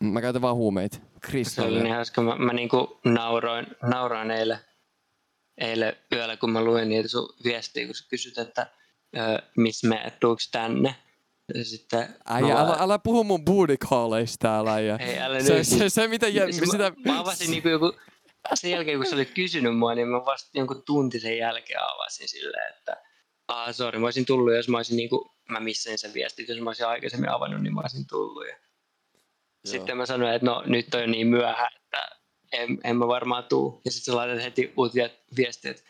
m- mä käytän vaan huumeita. Se oli niin hauska. Mä, mä niinku nauroin, nauroin eilen, eilen yöllä, kun mä luin niitä sun viestiä, kun sä kysyt, että missä me tuuks tänne. Ja sitten Äijä, mä älä, vaan- älä puhu mun booty calleista täällä, äijä. Ei, älä Se, nyt. se, se, mitä... Jä, Siis sitä, mä, mä avasin niinku joku, sen jälkeen kun sä olit kysynyt mua, niin mä vasta jonkun tunti sen jälkeen avasin silleen, että ah, sorry, mä olisin tullut, jos mä olisin niinku, mä missasin sen viestin, jos mä olisin aikaisemmin avannut, niin mä olisin tullut. Ja sitten mä sanoin, että no nyt on jo niin myöhä, että en, en mä varmaan tuu. Ja sitten sä laitat heti uut vie- viestiä, että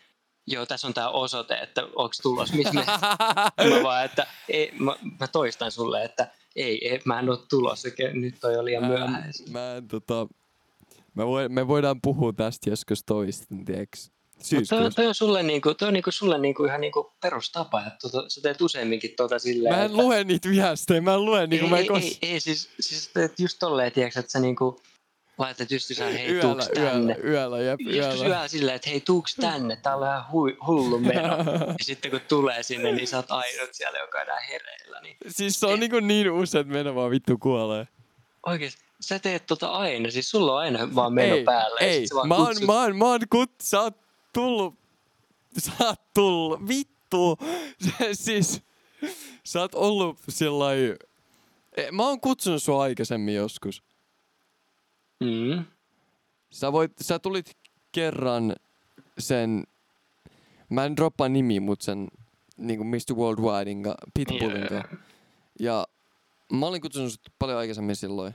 joo, tässä on tää osoite, että onks tulos, missä me... mä vaan, että ei, mä, mä, toistan sulle, että ei, ei mä en oo tulossa, nyt on jo liian Mä myöhä. en, mä en, tota, mä voi, me voidaan puhua tästä joskus toisten, tiiäks? Toi, toi, on sulle, niinku, toi on niinku sulle niinku ihan niinku perustapa, että tota, sä teet useamminkin tota silleen, Mä en että... lue niitä viestejä, mä en lue niinku, ei, mä en ei, kos... ei, ei, siis, siis teet just tolleen, tiiäks, että sä niinku laitat just sä, hei, yöllä, tuuks tänne? yöllä, yöllä, jep, Joskus yöllä. yöllä silleen, että hei, tuuks tänne? Tää on ihan hui, hullu meno. ja sitten kun tulee sinne, niin sä oot ainut siellä, joka on hereillä. Niin Siis se on niinku niin usein, että mennä vaan vittu kuolee. oikeesti, sä teet tota aina. Siis sulla on aina vaan meno ei, päällä. ja ei, sä vaan mä oon, kutsut- mä oon, mä oon kut, sä oot tullut, sä oot tullut, vittu, siis, sä oot ollut sillai, Eh, mä oon kutsunut sua aikaisemmin joskus. Mm. Sä, voit, sä tulit kerran sen, mä en droppaa nimi, mut sen niinku Mr. Worldwidein ka, Pitbullin yeah. Ja mä olin kutsunut sut paljon aikaisemmin silloin.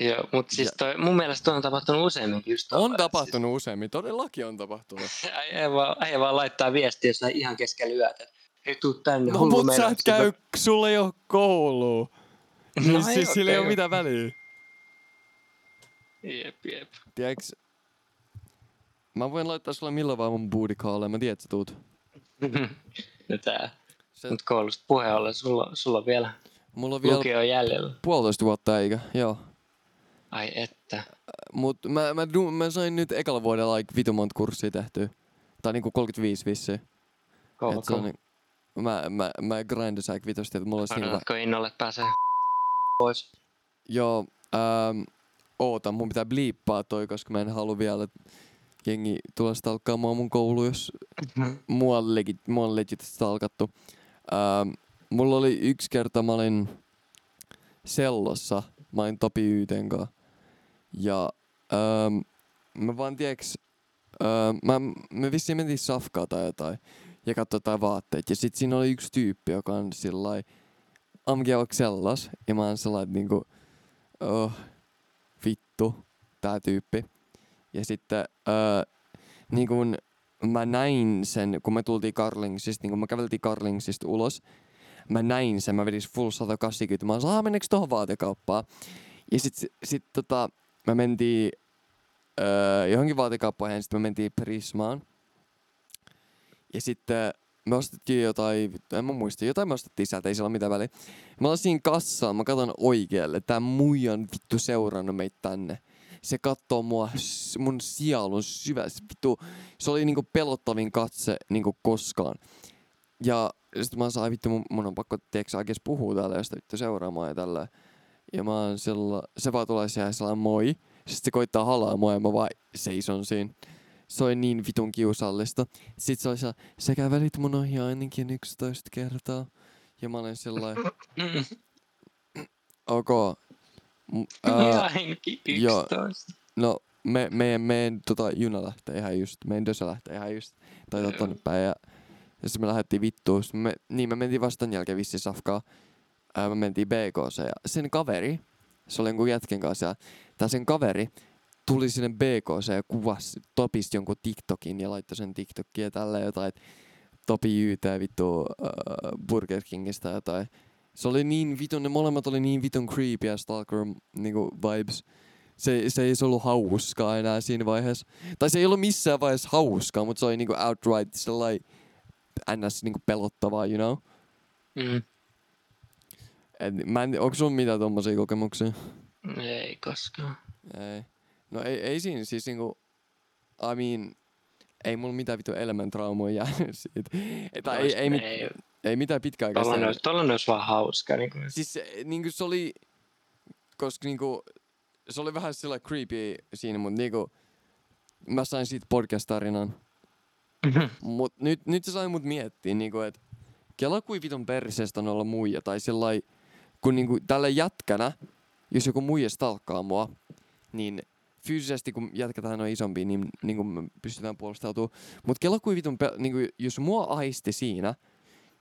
Joo, mutta siis toi, mun mielestä toi on tapahtunut useamminkin just On tolleen, tapahtunut useammin, todellakin on tapahtunut. Siis, äijä, vaan, äijä vaan laittaa viestiä jossain ihan keskellä yötä. Hei, tuu tänne, No hullu mut sä et käy, sulla ei oo koulua. No No, ei siis sillä ei ei mitään väliä. Jep, jep. Tiedätkö, mä voin laittaa sulle milloin vaan mun calleen, mä tiedän, että sä tuut. no tää. Se- Mut koulusta puheen ollen, sulla, sulla on vielä Mulla on vielä lukio jäljellä. puolitoista vuotta eikä, joo. Ai että. Mut mä, mä, du- mä sain nyt ekalla vuodella like vitu monta kurssia tehtyä. Tai niinku 35 vissiin. Kova, kova. ni- mä, mä, mä grindasin aika vitosti, että mulla olisi niinku... Odotatko innolle, pääsee pois? Joo, ähm, oota, mun pitää bliippaa toi, koska mä en halua vielä, että jengi tulee stalkkaamaan mun koulu, jos mua on legit, mua on legit stalkattu. Ähm, mulla oli yksi kerta, mä olin Sellossa, mä olin Topi Yten kanssa. Ja ähm, mä vaan tiiäks, ähm, mä, me vissiin mentiin safkaa tai jotain ja katsoi jotain vaatteita. Ja sit siinä oli yksi tyyppi, joka on sillai, Amge onko sellas? Ja mä oon sellainen niinku, oh, vittu, tää tyyppi. Ja sitten öö, niin kun mä näin sen, kun me tultiin Carlingsista, niin kun mä käveltiin Carlingsista ulos, mä näin sen, mä vedin full 180, mä oon saa meneekö tohon vaatekauppaan? Ja sit, sit tota, mä mentiin öö, johonkin vaatekauppaan ja sitten me mentiin Prismaan. Ja sitten me ostettiin jotain, vittu, en mä muista, jotain me ostettiin sieltä, ei sillä ole mitään väliä. Mä olin siinä kassalla, mä katson oikealle, tää muija on vittu seurannut meitä tänne. Se katsoo mua mun sielun syvässä, vittu. Se oli niinku pelottavin katse niinku koskaan. Ja sitten mä sain vittu, mun, mun on pakko, tiedätkö oikeesti puhua täällä, josta vittu seuraamaan ja tällä. Ja mä oon sella, se vaan tulee siellä sellainen moi. Sitten se koittaa halaa mua ja mä vaan seison siinä. Se oli niin vitun kiusallista. Sitten se oli se, sä kävelit mun ohi ainakin 11 kertaa. Ja mä olen sellainen, ok. Ää, ainakin joo. 11. no, me, meidän, meidän tota, juna lähtee ihan just, meidän dösä lähtee ihan just, tai Joo. tota, tonne päin. Ja, ja sitten me lähdettiin vittuun. Sit Me, niin, me mentiin vastaan jälkeen vissi safkaa. Ää, me mentiin BKC ja sen kaveri, se oli jonkun jätken kanssa, ja tää sen kaveri tuli sinne BKC ja kuvasi, topisti jonkun TikTokin ja laittoi sen TikTokin ja tälleen jotain, että Topi Jyytä vittu äh, Burger Kingistä jotain. Se oli niin vitun, ne molemmat oli niin vitun creepy ja stalker niinku vibes. Se, se ei se ollut hauskaa enää siinä vaiheessa. Tai se ei ollut missään vaiheessa hauskaa, mutta se oli niinku outright sellainen ns niinku pelottavaa, you know? Mm. Et mä en, onko sulla mitään tommosia kokemuksia? Ei koskaan. Ei. No ei, ei siinä siis niinku, I mean, ei mulla mitään vittu elämäntraumoja jäänyt siitä. Että ei, ei, mit, ei, ei mitään pitkäaikaista. Tuollainen olisi, tollainen olisi vaan hauska. Niin kuin. Siis se, niinku se oli, koska niinku, se oli vähän sillä creepy siinä, mutta niinku, mä sain siitä podcast-tarinan. Mut nyt, nyt se sai mut miettiä, niinku, että kela kuin vitun perseestä on olla muija, tai sellai, kun niinku tällä jätkänä, jos joku muija stalkkaa mua, niin fyysisesti kun jätkätään on isompi, niin, niin kuin me pystytään puolustautumaan. Mutta kela kuin vitun, pe- niinku, jos mua aisti siinä,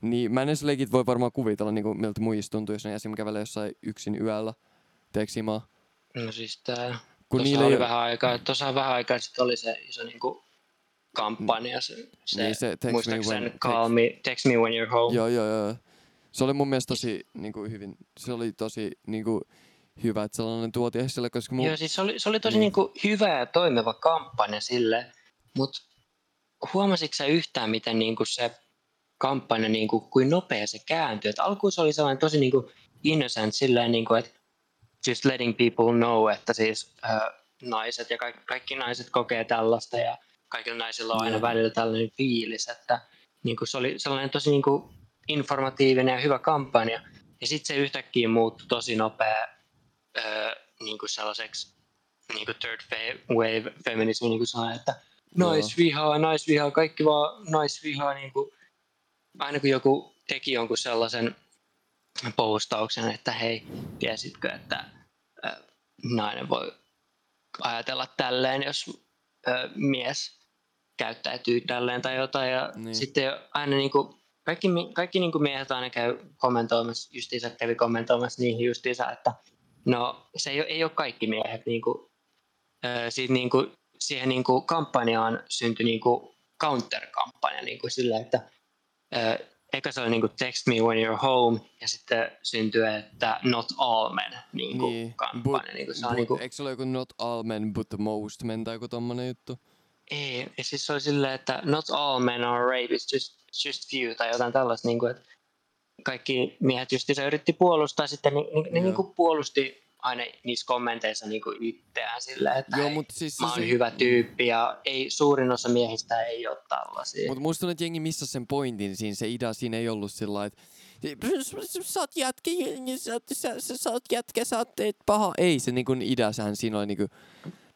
niin mä en edes leikit voi varmaan kuvitella, niinku, miltä muijista tuntuu, jos ne esim. kävelee jossain yksin yöllä. Teekö Simaa? No siis tää, Kun niillä oli ei vähän aikaa, tuossa vähän aikaa sitten oli se iso niinku kampanja, se, se, Niin se Text Me muistaakseni When- call me, text me when you're home. Joo, joo, joo. Se oli mun mielestä tosi niinku, hyvin, se oli tosi niinku, hyvä, että sellainen tuotiin esille, koska mun... Joo, siis se oli, se oli tosi Niin. niinku hyvä ja toimiva kampanja sille, mutta huomasitko sä yhtään, miten niinku se kampanja, niinku, kuin nopea se kääntyi? Et alkuun se oli sellainen tosi niinku innocent silleen, niinku, että just letting people know, että siis äh, naiset ja kaikki, kaikki naiset kokee tällaista ja kaikilla naisilla on aina välillä tällainen fiilis, että niinku, se oli sellainen tosi niinku informatiivinen ja hyvä kampanja. Ja sitten se yhtäkkiä muuttui tosi nopea öö, niinku sellaiseksi niinku third fa- wave feminismi, niin kuin sanoin, että naisvihaa, naisvihaa, kaikki vaan naisvihaa. Niinku, aina kun joku teki jonkun sellaisen postauksen, että hei, tiesitkö, että ö, nainen voi ajatella tälleen, jos ö, mies käyttäytyy tälleen tai jotain. Ja Niin. niin. sitten aina niinku, kaikki, mi- kaikki niinku miehet aina käy kommentoimassa, justiinsa kävi kommentoimassa niihin justiinsa, että no se ei, ei ole kaikki miehet. Niinku, ö, siitä niinku, siihen niinku kampanjaan syntyi niinku counter-kampanja niinku sillä, että ö, eka se oli niinku text me when you're home ja sitten syntyi, että not all men niinku Niin, kampanja. niinku, se on but, niinku, Eikö se ole joku not all men but the most men tai joku tommonen juttu? Ei, siis se oli silleen, että not all men are rapists, just, just few tai jotain tällaista, niin kuin, että kaikki miehet just se yritti puolustaa, sitten ne, ne Joo. niin kuin puolusti aina niissä kommenteissa niin kuin itseään silleen, että Joo, hei, mut siis mä se- oon hyvä tyyppi ja ei, suurin osa miehistä ei ole tällaisia. Mutta musta tuntuu, että jengi missä sen pointin siinä, se idea siinä ei ollut sillä että sä oot jätkä, sä, oot- sä, sä, sä oot jätkä, sä oot teet paha. Ei, se idea, sehän siinä oli niinku,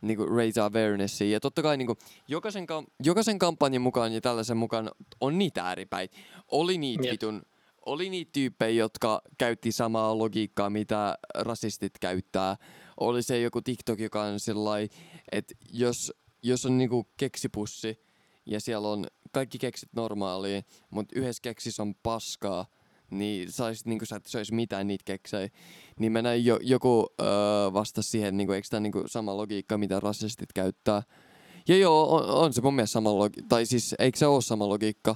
niinku raise awarenessia. Ja totta kai niinku, jokaisen, kam- jokaisen kampanjan mukaan ja tällaisen mukaan on niitä ääripäitä. Oli niitä vitun, oli niitä tyyppejä, jotka käytti samaa logiikkaa, mitä rasistit käyttää. Oli se joku TikTok, joka on sellainen, että jos, jos on niinku keksipussi ja siellä on kaikki keksit normaalia, mutta yhdessä keksissä on paskaa, niin saisit niinku sä et söisi mitään niitä keksejä. Niin mä näin jo, joku öö, vastasi siihen, niinku, eikö tämä niinku sama logiikka, mitä rasistit käyttää. Ja joo, on, on se mun mielestä sama logiikka. Tai siis, eikö se ole sama logiikka?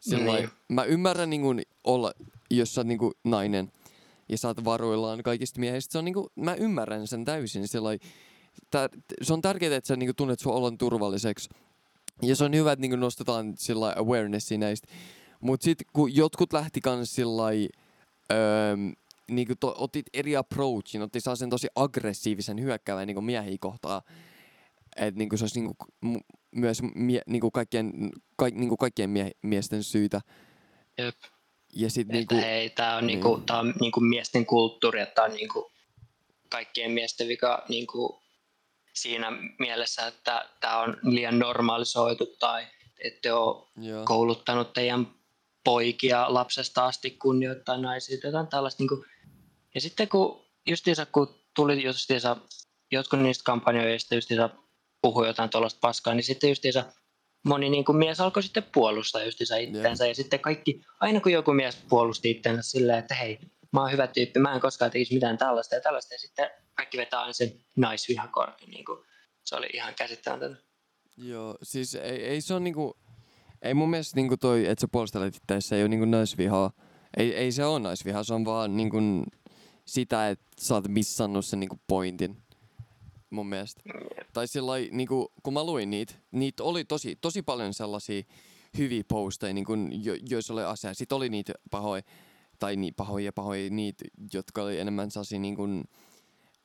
Sillain, Niin. Mä ymmärrän niinku, olla, jos sä oot niinku nainen ja sä oot varuillaan kaikista miehistä. Se on niinku, mä ymmärrän sen täysin. Sillain, tär, se on tärkeää, että sä niinku tunnet sun olon turvalliseksi. Ja se on hyvä, että niinku nostetaan sillä awarenessia näistä. Mut sit kun jotkut lähti kans sillä öö, niinku to, otit eri approachin, otti sen tosi aggressiivisen hyökkäävän niinku miehiä kohtaan. Että niinku se olisi niinku mu- myös mie, niinku kaikkien, kaik, niinku kaikkien mie, miesten syytä. Jep. Ja sit Että niinku, hei, tää on, niin. niinku, tää on niinku miesten kulttuuri, että tää on niinku kaikkien miesten vika niinku siinä mielessä, että tämä on liian normalisoitu tai ette ole Joo. kouluttanut teidän poikia lapsesta asti kunnioittaa naisia, jotain tällaista. Niin kuin. Ja sitten kun justiinsa, kun tuli justiinsa, jotkut niistä kampanjoista justiinsa puhui jotain tuollaista paskaa, niin sitten justiinsa moni niin kuin mies alkoi sitten puolustaa justiinsa itseänsä. Ja sitten kaikki, aina kun joku mies puolusti itseänsä silleen, että hei, mä oon hyvä tyyppi, mä en koskaan tekisi mitään tällaista ja tällaista. Ja sitten kaikki vetää aina sen naisvihakortin. Niin kuin. Se oli ihan käsittämätöntä. Joo, siis ei, ei se on niinku... Ei mun mielestä niinku toi, että sä puolustelet itseäsi, se ei ole niinku naisvihaa. Ei, ei se ole naisvihaa, se on vaan niinku sitä, että sä oot missannut sen niinku pointin. Mun mielestä. Tai sillä niinku, kun mä luin niitä, niitä oli tosi, tosi paljon sellaisia hyviä posteja, niinku, jo, joissa oli asia. Sitten oli niitä pahoja, tai niin pahoja ja pahoja, niitä, jotka oli enemmän sellaisia niinku,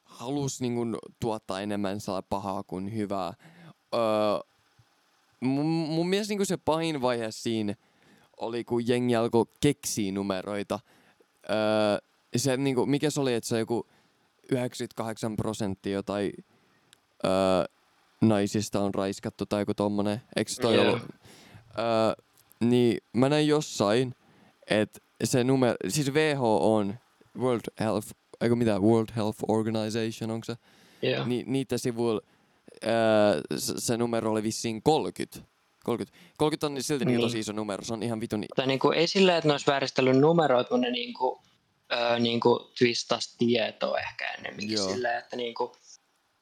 halus niinku, tuottaa enemmän sellaista pahaa kuin hyvää. Öö, mun, mun mielestä niinku se pahin vaihe siinä oli, kun jengi alkoi keksiä numeroita. Öö, se, niinku, mikä se oli, että se joku 98 prosenttia jotain öö, naisista on raiskattu tai joku tommonen. Eikö toi Joo. ollut? Öö, niin mä näin jossain, että se numero, siis WHO on World Health, eikö mitä, World Health Organization, onko se? Joo. Ni, niitä sivuilla öö, se, numero oli vissiin 30. 30, 30 on silti niin. Niin. tosi iso numero, se on ihan vitun... Tai niin kuin, ei silleen, että ne olisi vääristellyt numeroita, mutta ne niin kuin, öö, niin kuin twistas tietoa ehkä ennemminkin Joo. silleen, että, niin kuin,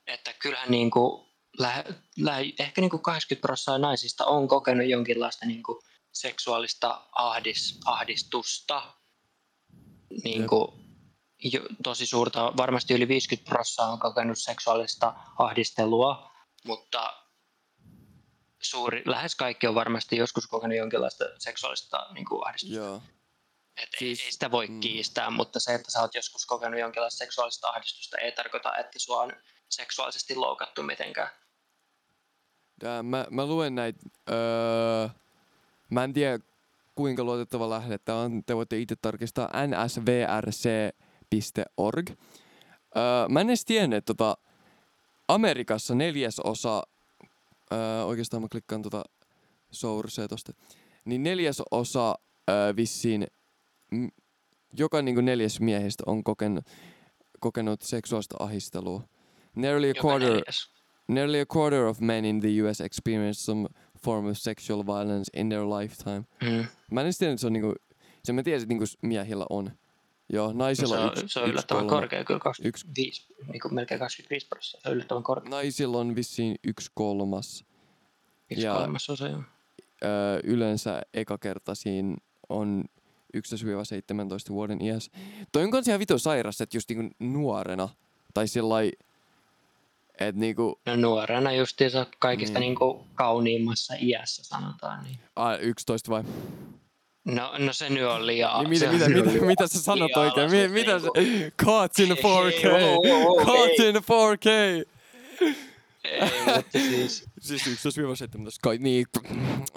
että kyllähän niin kuin, lähe, lähe, ehkä niin kuin 80 prosenttia naisista on kokenut jonkinlaista niin kuin seksuaalista ahdis, ahdistusta. Niin kuin, jo, tosi suurta, varmasti yli 50 prosenttia on kokenut seksuaalista ahdistelua, mutta suuri, lähes kaikki on varmasti joskus kokenut jonkinlaista seksuaalista niin kuin ahdistusta. Joo. Et Siis, ei sitä voi mm. kiistää, mutta se, että sä oot joskus kokenut jonkinlaista seksuaalista ahdistusta, ei tarkoita, että sua on seksuaalisesti loukattu mitenkään. Tää, mä, mä luen näitä... Öö, mä en tiedä kuinka luotettava lähde tää on. Te voitte itse tarkistaa nsvrc.org. Öö, mä en edes tiennyt, että tota, Amerikassa neljäsosa... Öö, oikeastaan mä klikkaan tota sourcea tosta. Niin neljäsosa öö, vissiin... Joka niinku neljäs miehistä on kokenut, kokenut seksuaalista ahistelua. Nearly a quarter... Nearly a quarter of men in the US experience some form of sexual violence in their lifetime. Mm. Mä en edes tiedä, että se on niinku, se mä tiesin, että niinku miehillä on. Joo, Se naisilla on, yksi, se on yksi yllättävän kolme. korkea, kyllä 25, niin kuin melkein 25 prosenttia. Se on yllättävän korkea. Naisilla on vissiin yksi kolmas. Yksi ja- kolmasosa, joo. Öö, yleensä eka kerta siinä on 11-17 vuoden iässä. Toi on kans ihan vitu sairas, että just niinku nuorena, tai sillai, että niinku, No nuorena justiinsa kaikista Niin. niin. niin kuin kauniimmassa iässä sanotaan. Niin. a, 11 vai? No, no se nyt on liian... Niin mitä, se mitä, mitä, liian- mitä sä sanot liian oikein? mitä sä, niinku- caught in the 4K, Hei, wow, wow, wow, caught in the 4K. Ei, mutta siis... Siis 11-17, kai niin.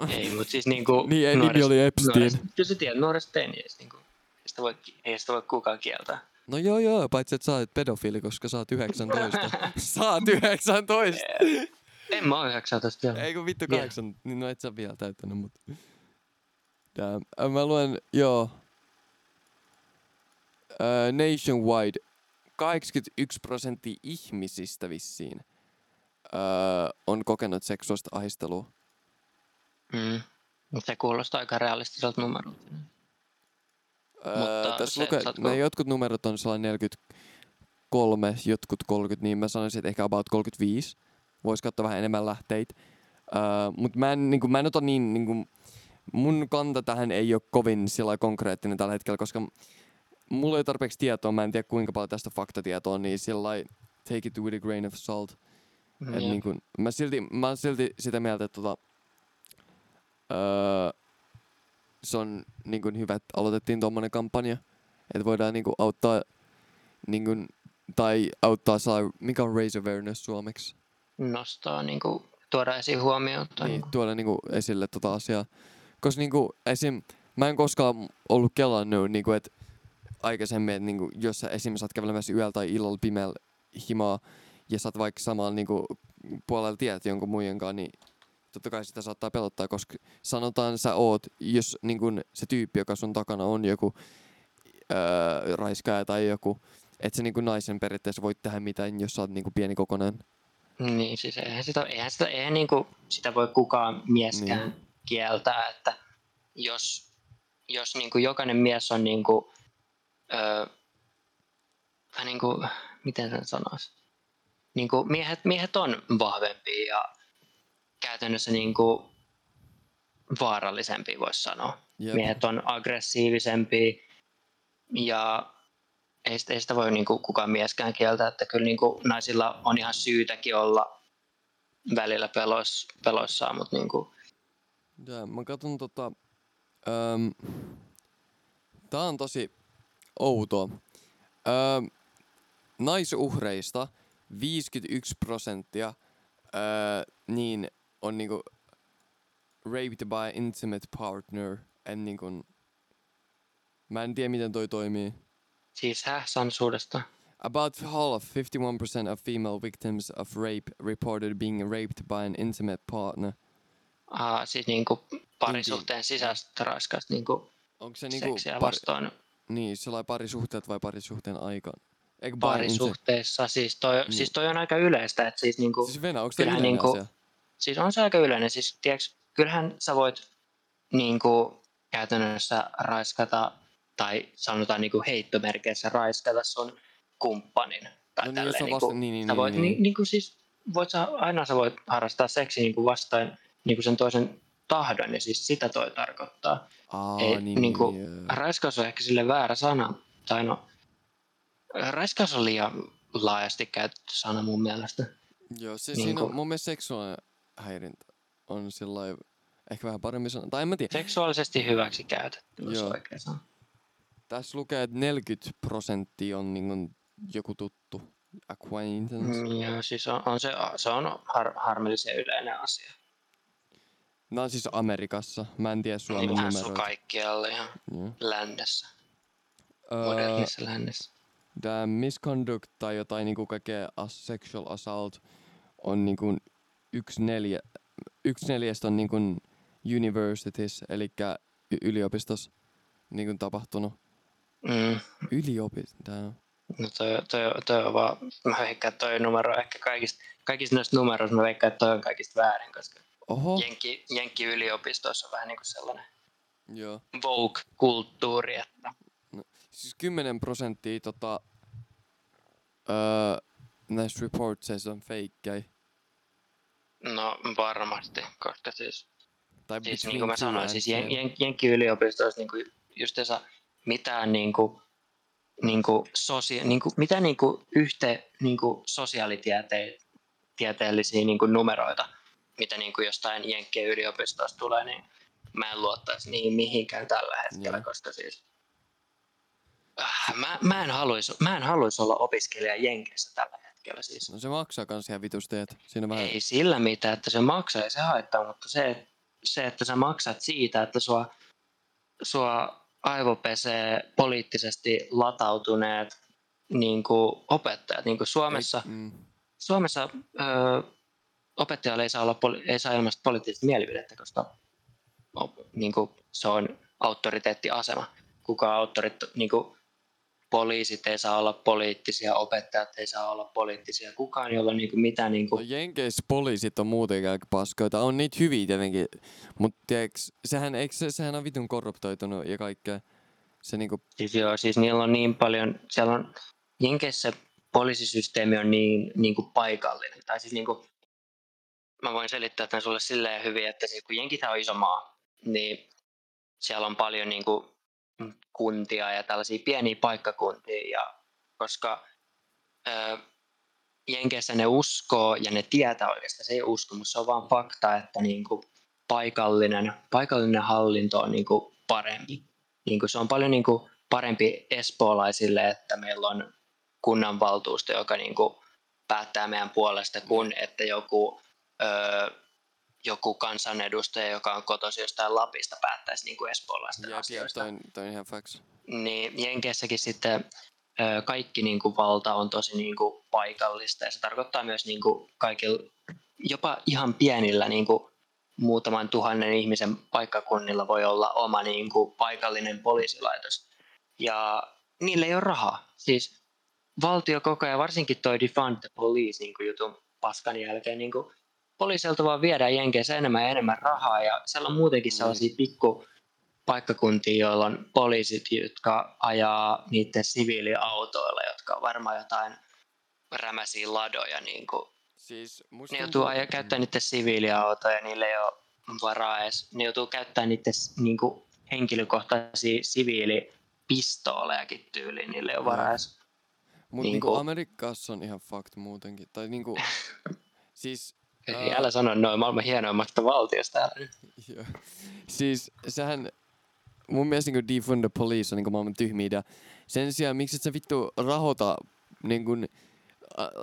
Ei, mutta siis niinku... Niin, ei, nimi oli Epstein. Kyllä sä tiedät, nuoresta teiniästä niinku. Ei sitä voi, ei sitä voi kukaan kieltää. No joo joo, paitsi että sä oot pedofiili, koska sä oot 19. sä oot 19! En mä oo 19 vielä. Ei kun vittu Vielä. 8, niin no et sä vielä täyttänyt, mut... Damn. Mä luen, joo. Äh, nationwide 81 prosenttia ihmisistä vissiin äh, on kokenut seksuaalista ahistelua. Mm. Se kuulostaa aika realistiselta numerolta. Öö, Mutta tässä se, luke, saatko- ne jotkut numerot on sellainen 43, jotkut 30, niin mä sanoisin, että ehkä about 35. Voisi katsoa vähän enemmän lähteitä. Öö, Mutta mä en, niin mä en ota niin, niin kuin, mun kanta tähän ei ole kovin sillä konkreettinen tällä hetkellä, koska mulla ei ole tarpeeksi tietoa, mä en tiedä kuinka paljon tästä faktatietoa niin sillä take it with a grain of salt. Mm, Et niin kun, mä, silti, mä oon silti sitä mieltä, että tota, öö, se on niin kun hyvä, että aloitettiin tuommoinen kampanja. Että voidaan niin kun, auttaa, niin kun, tai auttaa saa, mikä on raise awareness suomeksi? Nostaa niinku, tuoda esiin huomiota. Niin, Niinku. tuoda niin kun, esille tota asiaa. Koska niin kun, esim, mä en koskaan ollut kelannut, niin kun, että aikaisemmin, että niin kun, jos sä esim. saat kävelemässä yöllä tai illalla pimeällä himaa, ja sä oot vaikka samalla niinku puolella tiedät jonkun muijan kanssa, niin totta kai sitä saattaa pelottaa, koska sanotaan sä oot, jos niinku se tyyppi, joka sun takana on joku öö, raiskaaja tai joku, että se niinku naisen periaatteessa voit tehdä mitään, jos sä oot niinku pieni kokonen. Niin, siis eihän sitä, eihän sitä, eihän niinku, sitä voi kukaan mieskään niin. kieltää, että jos, jos niinku jokainen mies on niinku, öö, vähän niinku, miten sen sanoisi, niinku miehet, miehet on vahvempia ja käytännössä niinku vaarallisempia voisi sanoa. Jep. Miehet on aggressiivisempia ja ei sitä, ei sitä voi niinku kukaan mieskään kieltää, että kyllä niinku naisilla on ihan syytäkin olla välillä pelois, peloissaan, mutta niinku... Ja, mä katson tota... Öm, tää on tosi outoa. Öm, naisuhreista 51 prosenttia öö, niin on niinku raped by intimate partner en niinku Mä en tiedä miten toi toimii. Siis hä, sansuudesta? About half, 51% of female victims of rape reported being raped by an intimate partner. Ah, siis niinku parisuhteen sisäistä raiskasta niinku Onko se niinku seksiä pari... vastaan. Niin, sellainen parisuhteet vai parisuhteen aikaan? Eikö parisuhteessa, siis toi, niin. siis toi on aika yleistä, että siis niinku... Siis Venä, onko yleinen niinku, asia? Siis on se aika yleinen, siis tiiäks, kyllähän sä voit niinku käytännössä raiskata tai sanotaan niinku heittomerkeissä raiskata sun kumppanin. Tai no niin, tälleen, vasta, niin, niin, sä voit, niin, niin, niin, kuin siis, voit sä, aina sä voit harrastaa seksiä niin kuin vastaan niin kuin sen toisen tahdon, ja siis sitä toi tarkoittaa. Aa, Ei, niin, niin kuin, niin, raiskaus on ehkä sille väärä sana, tai no, raiskaus on liian laajasti käytetty sana mun mielestä. Joo, se, niin siinä kuin, mun mielestä seksuaalinen häirintä on sillä ehkä vähän paremmin sanoa, tai en mä tiedä. Seksuaalisesti hyväksi käytetty, jos oikein sanoa. Tässä lukee, että 40 prosenttia on niin kuin joku tuttu acquaintance. Mm, joo, siis on, on se, se on har, harmillisen yleinen asia. No siis Amerikassa. Mä en tiedä Suomen niin, numeroita. Niin kaikkialle ihan yeah. lännessä. Uh, Modernissa lännessä. Tämä misconduct tai jotain niinku kaikkea sexual assault on niinku yksi, neljä, yksi neljästä on niinku universities, eli yliopistossa niinku tapahtunut. Mm. Yliopisto. No toi, toi, toi on vaan, mä veikkaan, toi numero ehkä kaikista, kaikista noista numeroista, mä veikkaan, että toi on kaikista väärin, koska Oho. Jenkki, Jenkki yliopistossa on vähän niin kuin sellainen Joo. Vogue-kulttuuri. Että... Siis 10 prosenttia tota, öö, näistä reportseista on feikkejä. No varmasti, koska siis, tai siis niin kuin mä sanoin, siis Jen, Jen, Jenkki yliopistossa niin kuin justiinsa mitään niin kuin, niin kuin sosia, niin kuin, mitä niin kuin yhte, niin kuin sosiaalitieteellisiä niin kuin numeroita, mitä niin kuin jostain Jenkkien yliopistosta tulee, niin mä en luottaisi niihin mihinkään tällä hetkellä, yeah. koska siis mä, mä, en haluaisi, mä en haluaisi olla opiskelija Jenkeissä tällä hetkellä. Siis. No se maksaa kans ihan vitusteet. Siinä vähän... Ei sillä mitään, että se maksaa ja se haittaa, mutta se, se että sä maksat siitä, että sua, sua aivopesee poliittisesti latautuneet niin kuin opettajat. Niin kuin Suomessa, ei, mm. Suomessa ö, opettajalla ei saa, olla, ei saa ilmaista poliittista mielipidettä, koska niin kuin, se on autoriteettiasema. Kuka autorit, niin kuin, poliisit ei saa olla poliittisia, opettajat ei saa olla poliittisia, kukaan, jolla niin kuin, mitään... Niin kuin... No Jenkeissä poliisit on muutenkin aika paskoita, on niitä hyviä tietenkin, mutta sehän, eikö, se, sehän on vitun korruptoitunut ja kaikkea. Se niinku... Siis joo, siis niillä on niin paljon, siellä on Jenkeissä poliisisysteemi on niin, niin kuin paikallinen. Tai siis niin kuin, mä voin selittää tämän sulle silleen hyvin, että siis kun Jenkithän on iso maa, niin siellä on paljon niin kuin kuntia ja tällaisia pieniä paikkakuntia. Ja koska ö, Jenkeissä ne uskoo ja ne tietää oikeastaan, se ei usko, mutta se on vaan fakta, että niin kuin paikallinen, paikallinen hallinto on niin kuin parempi. Niin kuin se on paljon niin kuin parempi espoolaisille, että meillä on kunnanvaltuusto, joka niin kuin päättää meidän puolesta, kuin että joku, öö, joku kansanedustaja, joka on kotoisin jostain Lapista, päättäisi niin kuin espoolaisten Jep, asioista. Toi, toi ihan facts. Niin Jenkeissäkin sitten ö, kaikki niin kuin valta on tosi niin kuin paikallista ja se tarkoittaa myös niin kuin kaikilla, jopa ihan pienillä niin kuin muutaman tuhannen ihmisen paikkakunnilla voi olla oma niin kuin paikallinen poliisilaitos. Ja niille ei ole rahaa. Siis valtio koko ajan, varsinkin toi defund the police niin kuin jutun paskan jälkeen, niin kuin poliisilta vaan viedään Jenkeissä enemmän ja enemmän rahaa ja siellä on muutenkin sellaisia pikku paikkakuntia, joilla on poliisit, jotka ajaa niiden siviiliautoilla, jotka on varmaan jotain rämäsiä ladoja. Niin kuin. Siis ne joutuu ajaa, käyttää niiden siviiliautoja, niille ei ole varaa edes. Ne joutuu käyttämään niiden niin kuin, henkilökohtaisia siviilipistoolejakin tyyliin, niille ei ole varaa edes. Mutta niin kuin Amerikassa on ihan fakt muutenkin. Tai niinku, siis ei, älä sano noin maailman hienoimmasta valtiosta täällä. Joo. Siis sehän, mun mielestä niin defund the police on niin maailman tyhmiä idea. Sen sijaan, miksi et sä vittu rahoita niin kuin,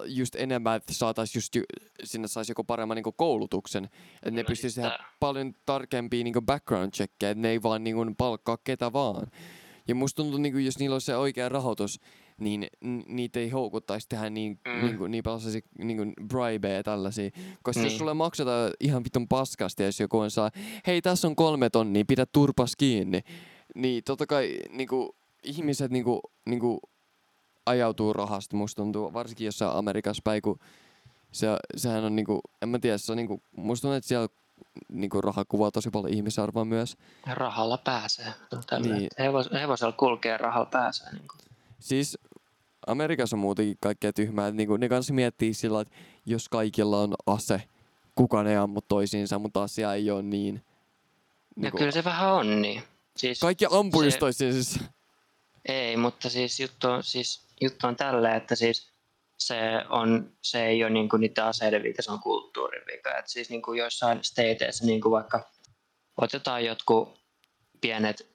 just enemmän, että saataisiin just sinne saisi joku paremman niin koulutuksen. Että ne no pystyisi tehdä paljon tarkempia niin background checkkejä, että ne ei vaan niin palkkaa ketä vaan. Ja musta tuntuu, niin kuin, jos niillä on se oikea rahoitus, niin niitä ei houkuttaisi tehdä niin, mm. niin, kuin, niin paljon niin kuin bribeja tällaisia. Koska niin. jos sulle maksetaan ihan vitun paskasti, jos joku on saa, hei tässä on kolme tonnia, pidä turpas kiinni. Niin totta kai niin kuin, ihmiset niin kuin, niin kuin, ajautuu rahasta, musta tuntuu, varsinkin jossain Amerikassa päin, kun se, sehän on niinku, en mä tiedä, se on niinku, musta tuntuu, että siellä niinku raha kuvaa tosi paljon ihmisarvoa myös. Rahalla pääsee. Niin. Hevos, hevosella kulkee, rahalla pääsee. Niin kuin. Siis Amerikassa on muutenkin kaikkea tyhmää. Että niinku, ne kanssa miettii sillä, että jos kaikilla on ase, kukaan ei ammu toisiinsa, mutta asia ei ole niin. No niinku, no kyllä se vähän on niin. Siis kaikki ampuisi se... toisiinsa. Ei, mutta siis juttu on, siis juttu on tällä, että siis se, on, se ei ole niinku niiden aseiden vika, se on kulttuurin vika. Et siis niinku joissain stateissa, niinku vaikka otetaan jotkut pienet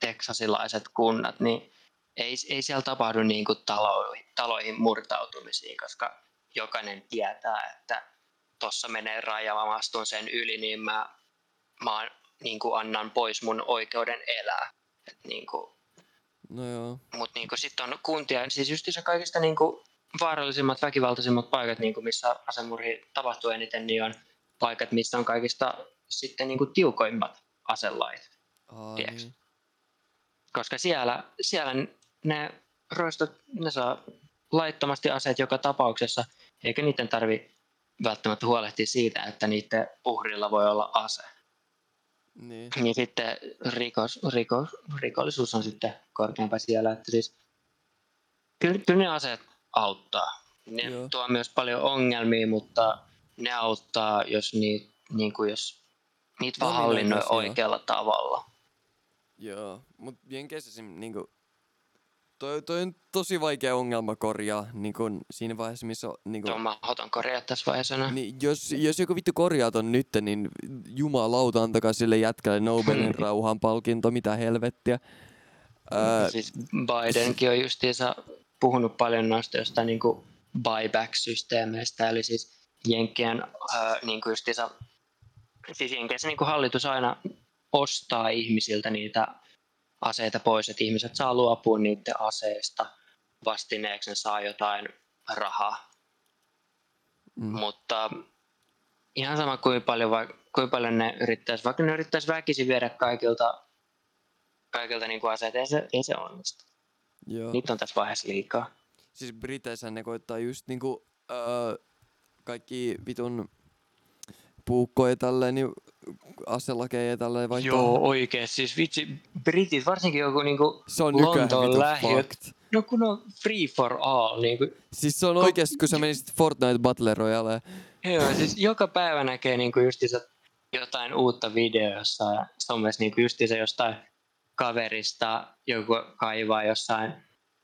teksasilaiset kunnat, niin ei, ei siellä tapahdu niin kuin taloihin, taloihin murtautumisia, koska jokainen tietää, että tuossa menee raja, mä astun sen yli, niin mä, mä niin kuin annan pois mun oikeuden elää. Et niin kuin, no joo. Mut niin kuin sitten on kuntia, siis just se kaikista niin kuin vaarallisimmat, väkivaltaisimmat paikat, niin kuin missä asemurhi tapahtuu eniten, niin on paikat, missä on kaikista sitten niin kuin tiukoimmat aselait. Niin. Koska siellä, siellä ne roistot, ne saa laittomasti aseet joka tapauksessa, eikä niiden tarvi välttämättä huolehtia siitä, että niiden uhrilla voi olla ase. Niin. niin sitten rikos, rikos, rikollisuus on sitten korkeampaa siellä, että siis kyllä, kyllä ne aseet auttaa. Ne Joo. tuo myös paljon ongelmia, mutta ne auttaa, jos, niit, niin kuin jos niitä vaan hallinnoi oikealla tavalla. Joo, mutta Jenkeissä niin kuin, Toi, toi on tosi vaikea ongelma korjaa niin kun siinä vaiheessa, missä... Niin kun, Tuo mahdoton korjaa tässä vaiheessa. Niin, jos, jos joku vittu korjaa ton nyt, niin jumalauta antakaa sille jätkälle Nobelin rauhan palkinto, mitä helvettiä. Ää... Siis Bidenkin on justiinsa puhunut paljon noista jostain niin buyback-systeemeistä, eli siis Jenkkien ää, niin kuin justiinsa, siis Jenkeissä niin hallitus aina ostaa ihmisiltä niitä aseita pois, että ihmiset saa luopua niiden aseista vastineeksi, ne saa jotain rahaa. Mm. Mutta ihan sama kuin paljon, kuin paljon ne yrittäisi, vaikka ne yrittäisi väkisin viedä kaikilta, kaikilta niin kuin aseet, ei se, ei se onnistu. Joo. Niitä on tässä vaiheessa liikaa. Siis Briteissä ne koittaa just niinku, öö, kaikki vitun puukkoja tälleen, niin aselakeja tälleen vaikka... Joo, oikein. Siis vitsi, britit, varsinkin joku niinku se on Lontoon lähiöt. No kun on free for all. Niinku. Siis se on oikeesti, kun sä menisit Fortnite Battle Royale. Joo, siis joka päivä näkee niinku justiinsa jotain uutta videossa somessa niinku justiinsa jostain kaverista joku kaivaa jossain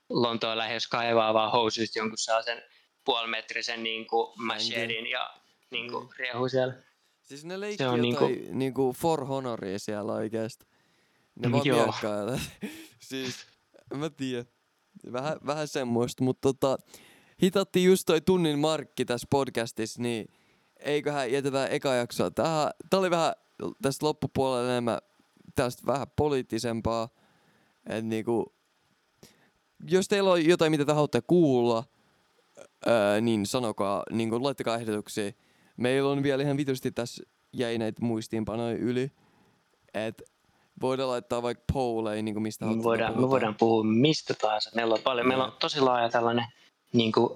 Lontoon lähes kaivaa vaan housuista jonkun sellaisen puolimetrisen niin machetin ja niin kuin, riehu siellä. Siis ne leikki jotain niinku... niinku for honoria siellä oikeesti. Ne vaan Joo. miekkaa. siis, mä tiedän. Vähän, vähän semmoista, mutta tota, hitattiin just toi tunnin markki tässä podcastissa, niin eiköhän jätetä eka jaksoa. Tää, tää oli vähän tästä loppupuolella enemmän tästä vähän poliittisempaa. Et niinku, jos teillä on jotain, mitä te haluatte kuulla, öö, niin sanokaa, niin kuin, laittakaa ehdotuksia. Meillä on vielä ihan vitusti tässä jäi näitä muistiinpanoja yli. Et voidaan laittaa vaikka polleja, niin kuin mistä me voidaan, me voidaan puhua mistä tahansa. Meillä on paljon, meillä on tosi laaja tällainen niin kuin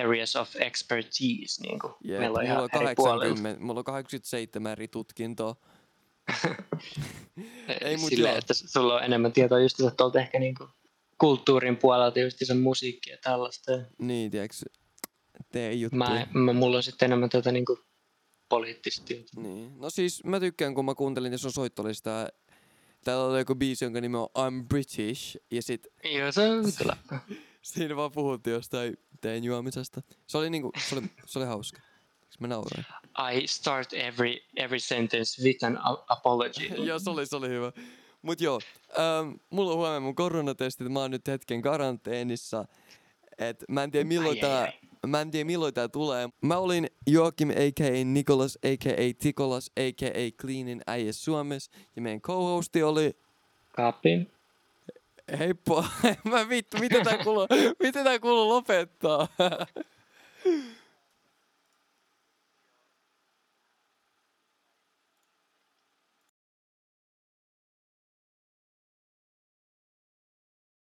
areas of expertise. Niin kuin. Yeah, meillä on mulla, on 80, mulla on 87 eri tutkintoa. Ei, Silleen, joo. että sulla on enemmän tietoa just tuolta ehkä niin kuin kulttuurin puolelta just se musiikki ja tällaista. Niin, tiedätkö, tee juttu. Mä, mä, mulla on sitten enemmän tätä niin kuin poliittista tietoa. Niin. No siis mä tykkään, kun mä kuuntelin, jos on soittolistaa, täällä oli joku biisi, jonka nimi on I'm British, ja sit... Joo, se on Siinä vaan puhuttiin jostain teen juomisesta. Se oli niinku, se oli, se oli hauska. Mä nauroin. I start every, every sentence with an apology. joo, se oli, se oli hyvä. Mut joo, ähm, mulla on huomenna mun koronatestit, mä oon nyt hetken karanteenissa. Et mä en tiedä milloin ai, tää, ai, ai. Mä en tiedä milloin tää tulee. Mä olin Joakim a.k.a. Nikolas a.k.a. Tikolas a.k.a. Cleanin äijä Suomessa. Ja meidän co-hosti oli... Kapi. Heippa. mä vittu, miten tää kuuluu, miten tää kuuluu lopettaa?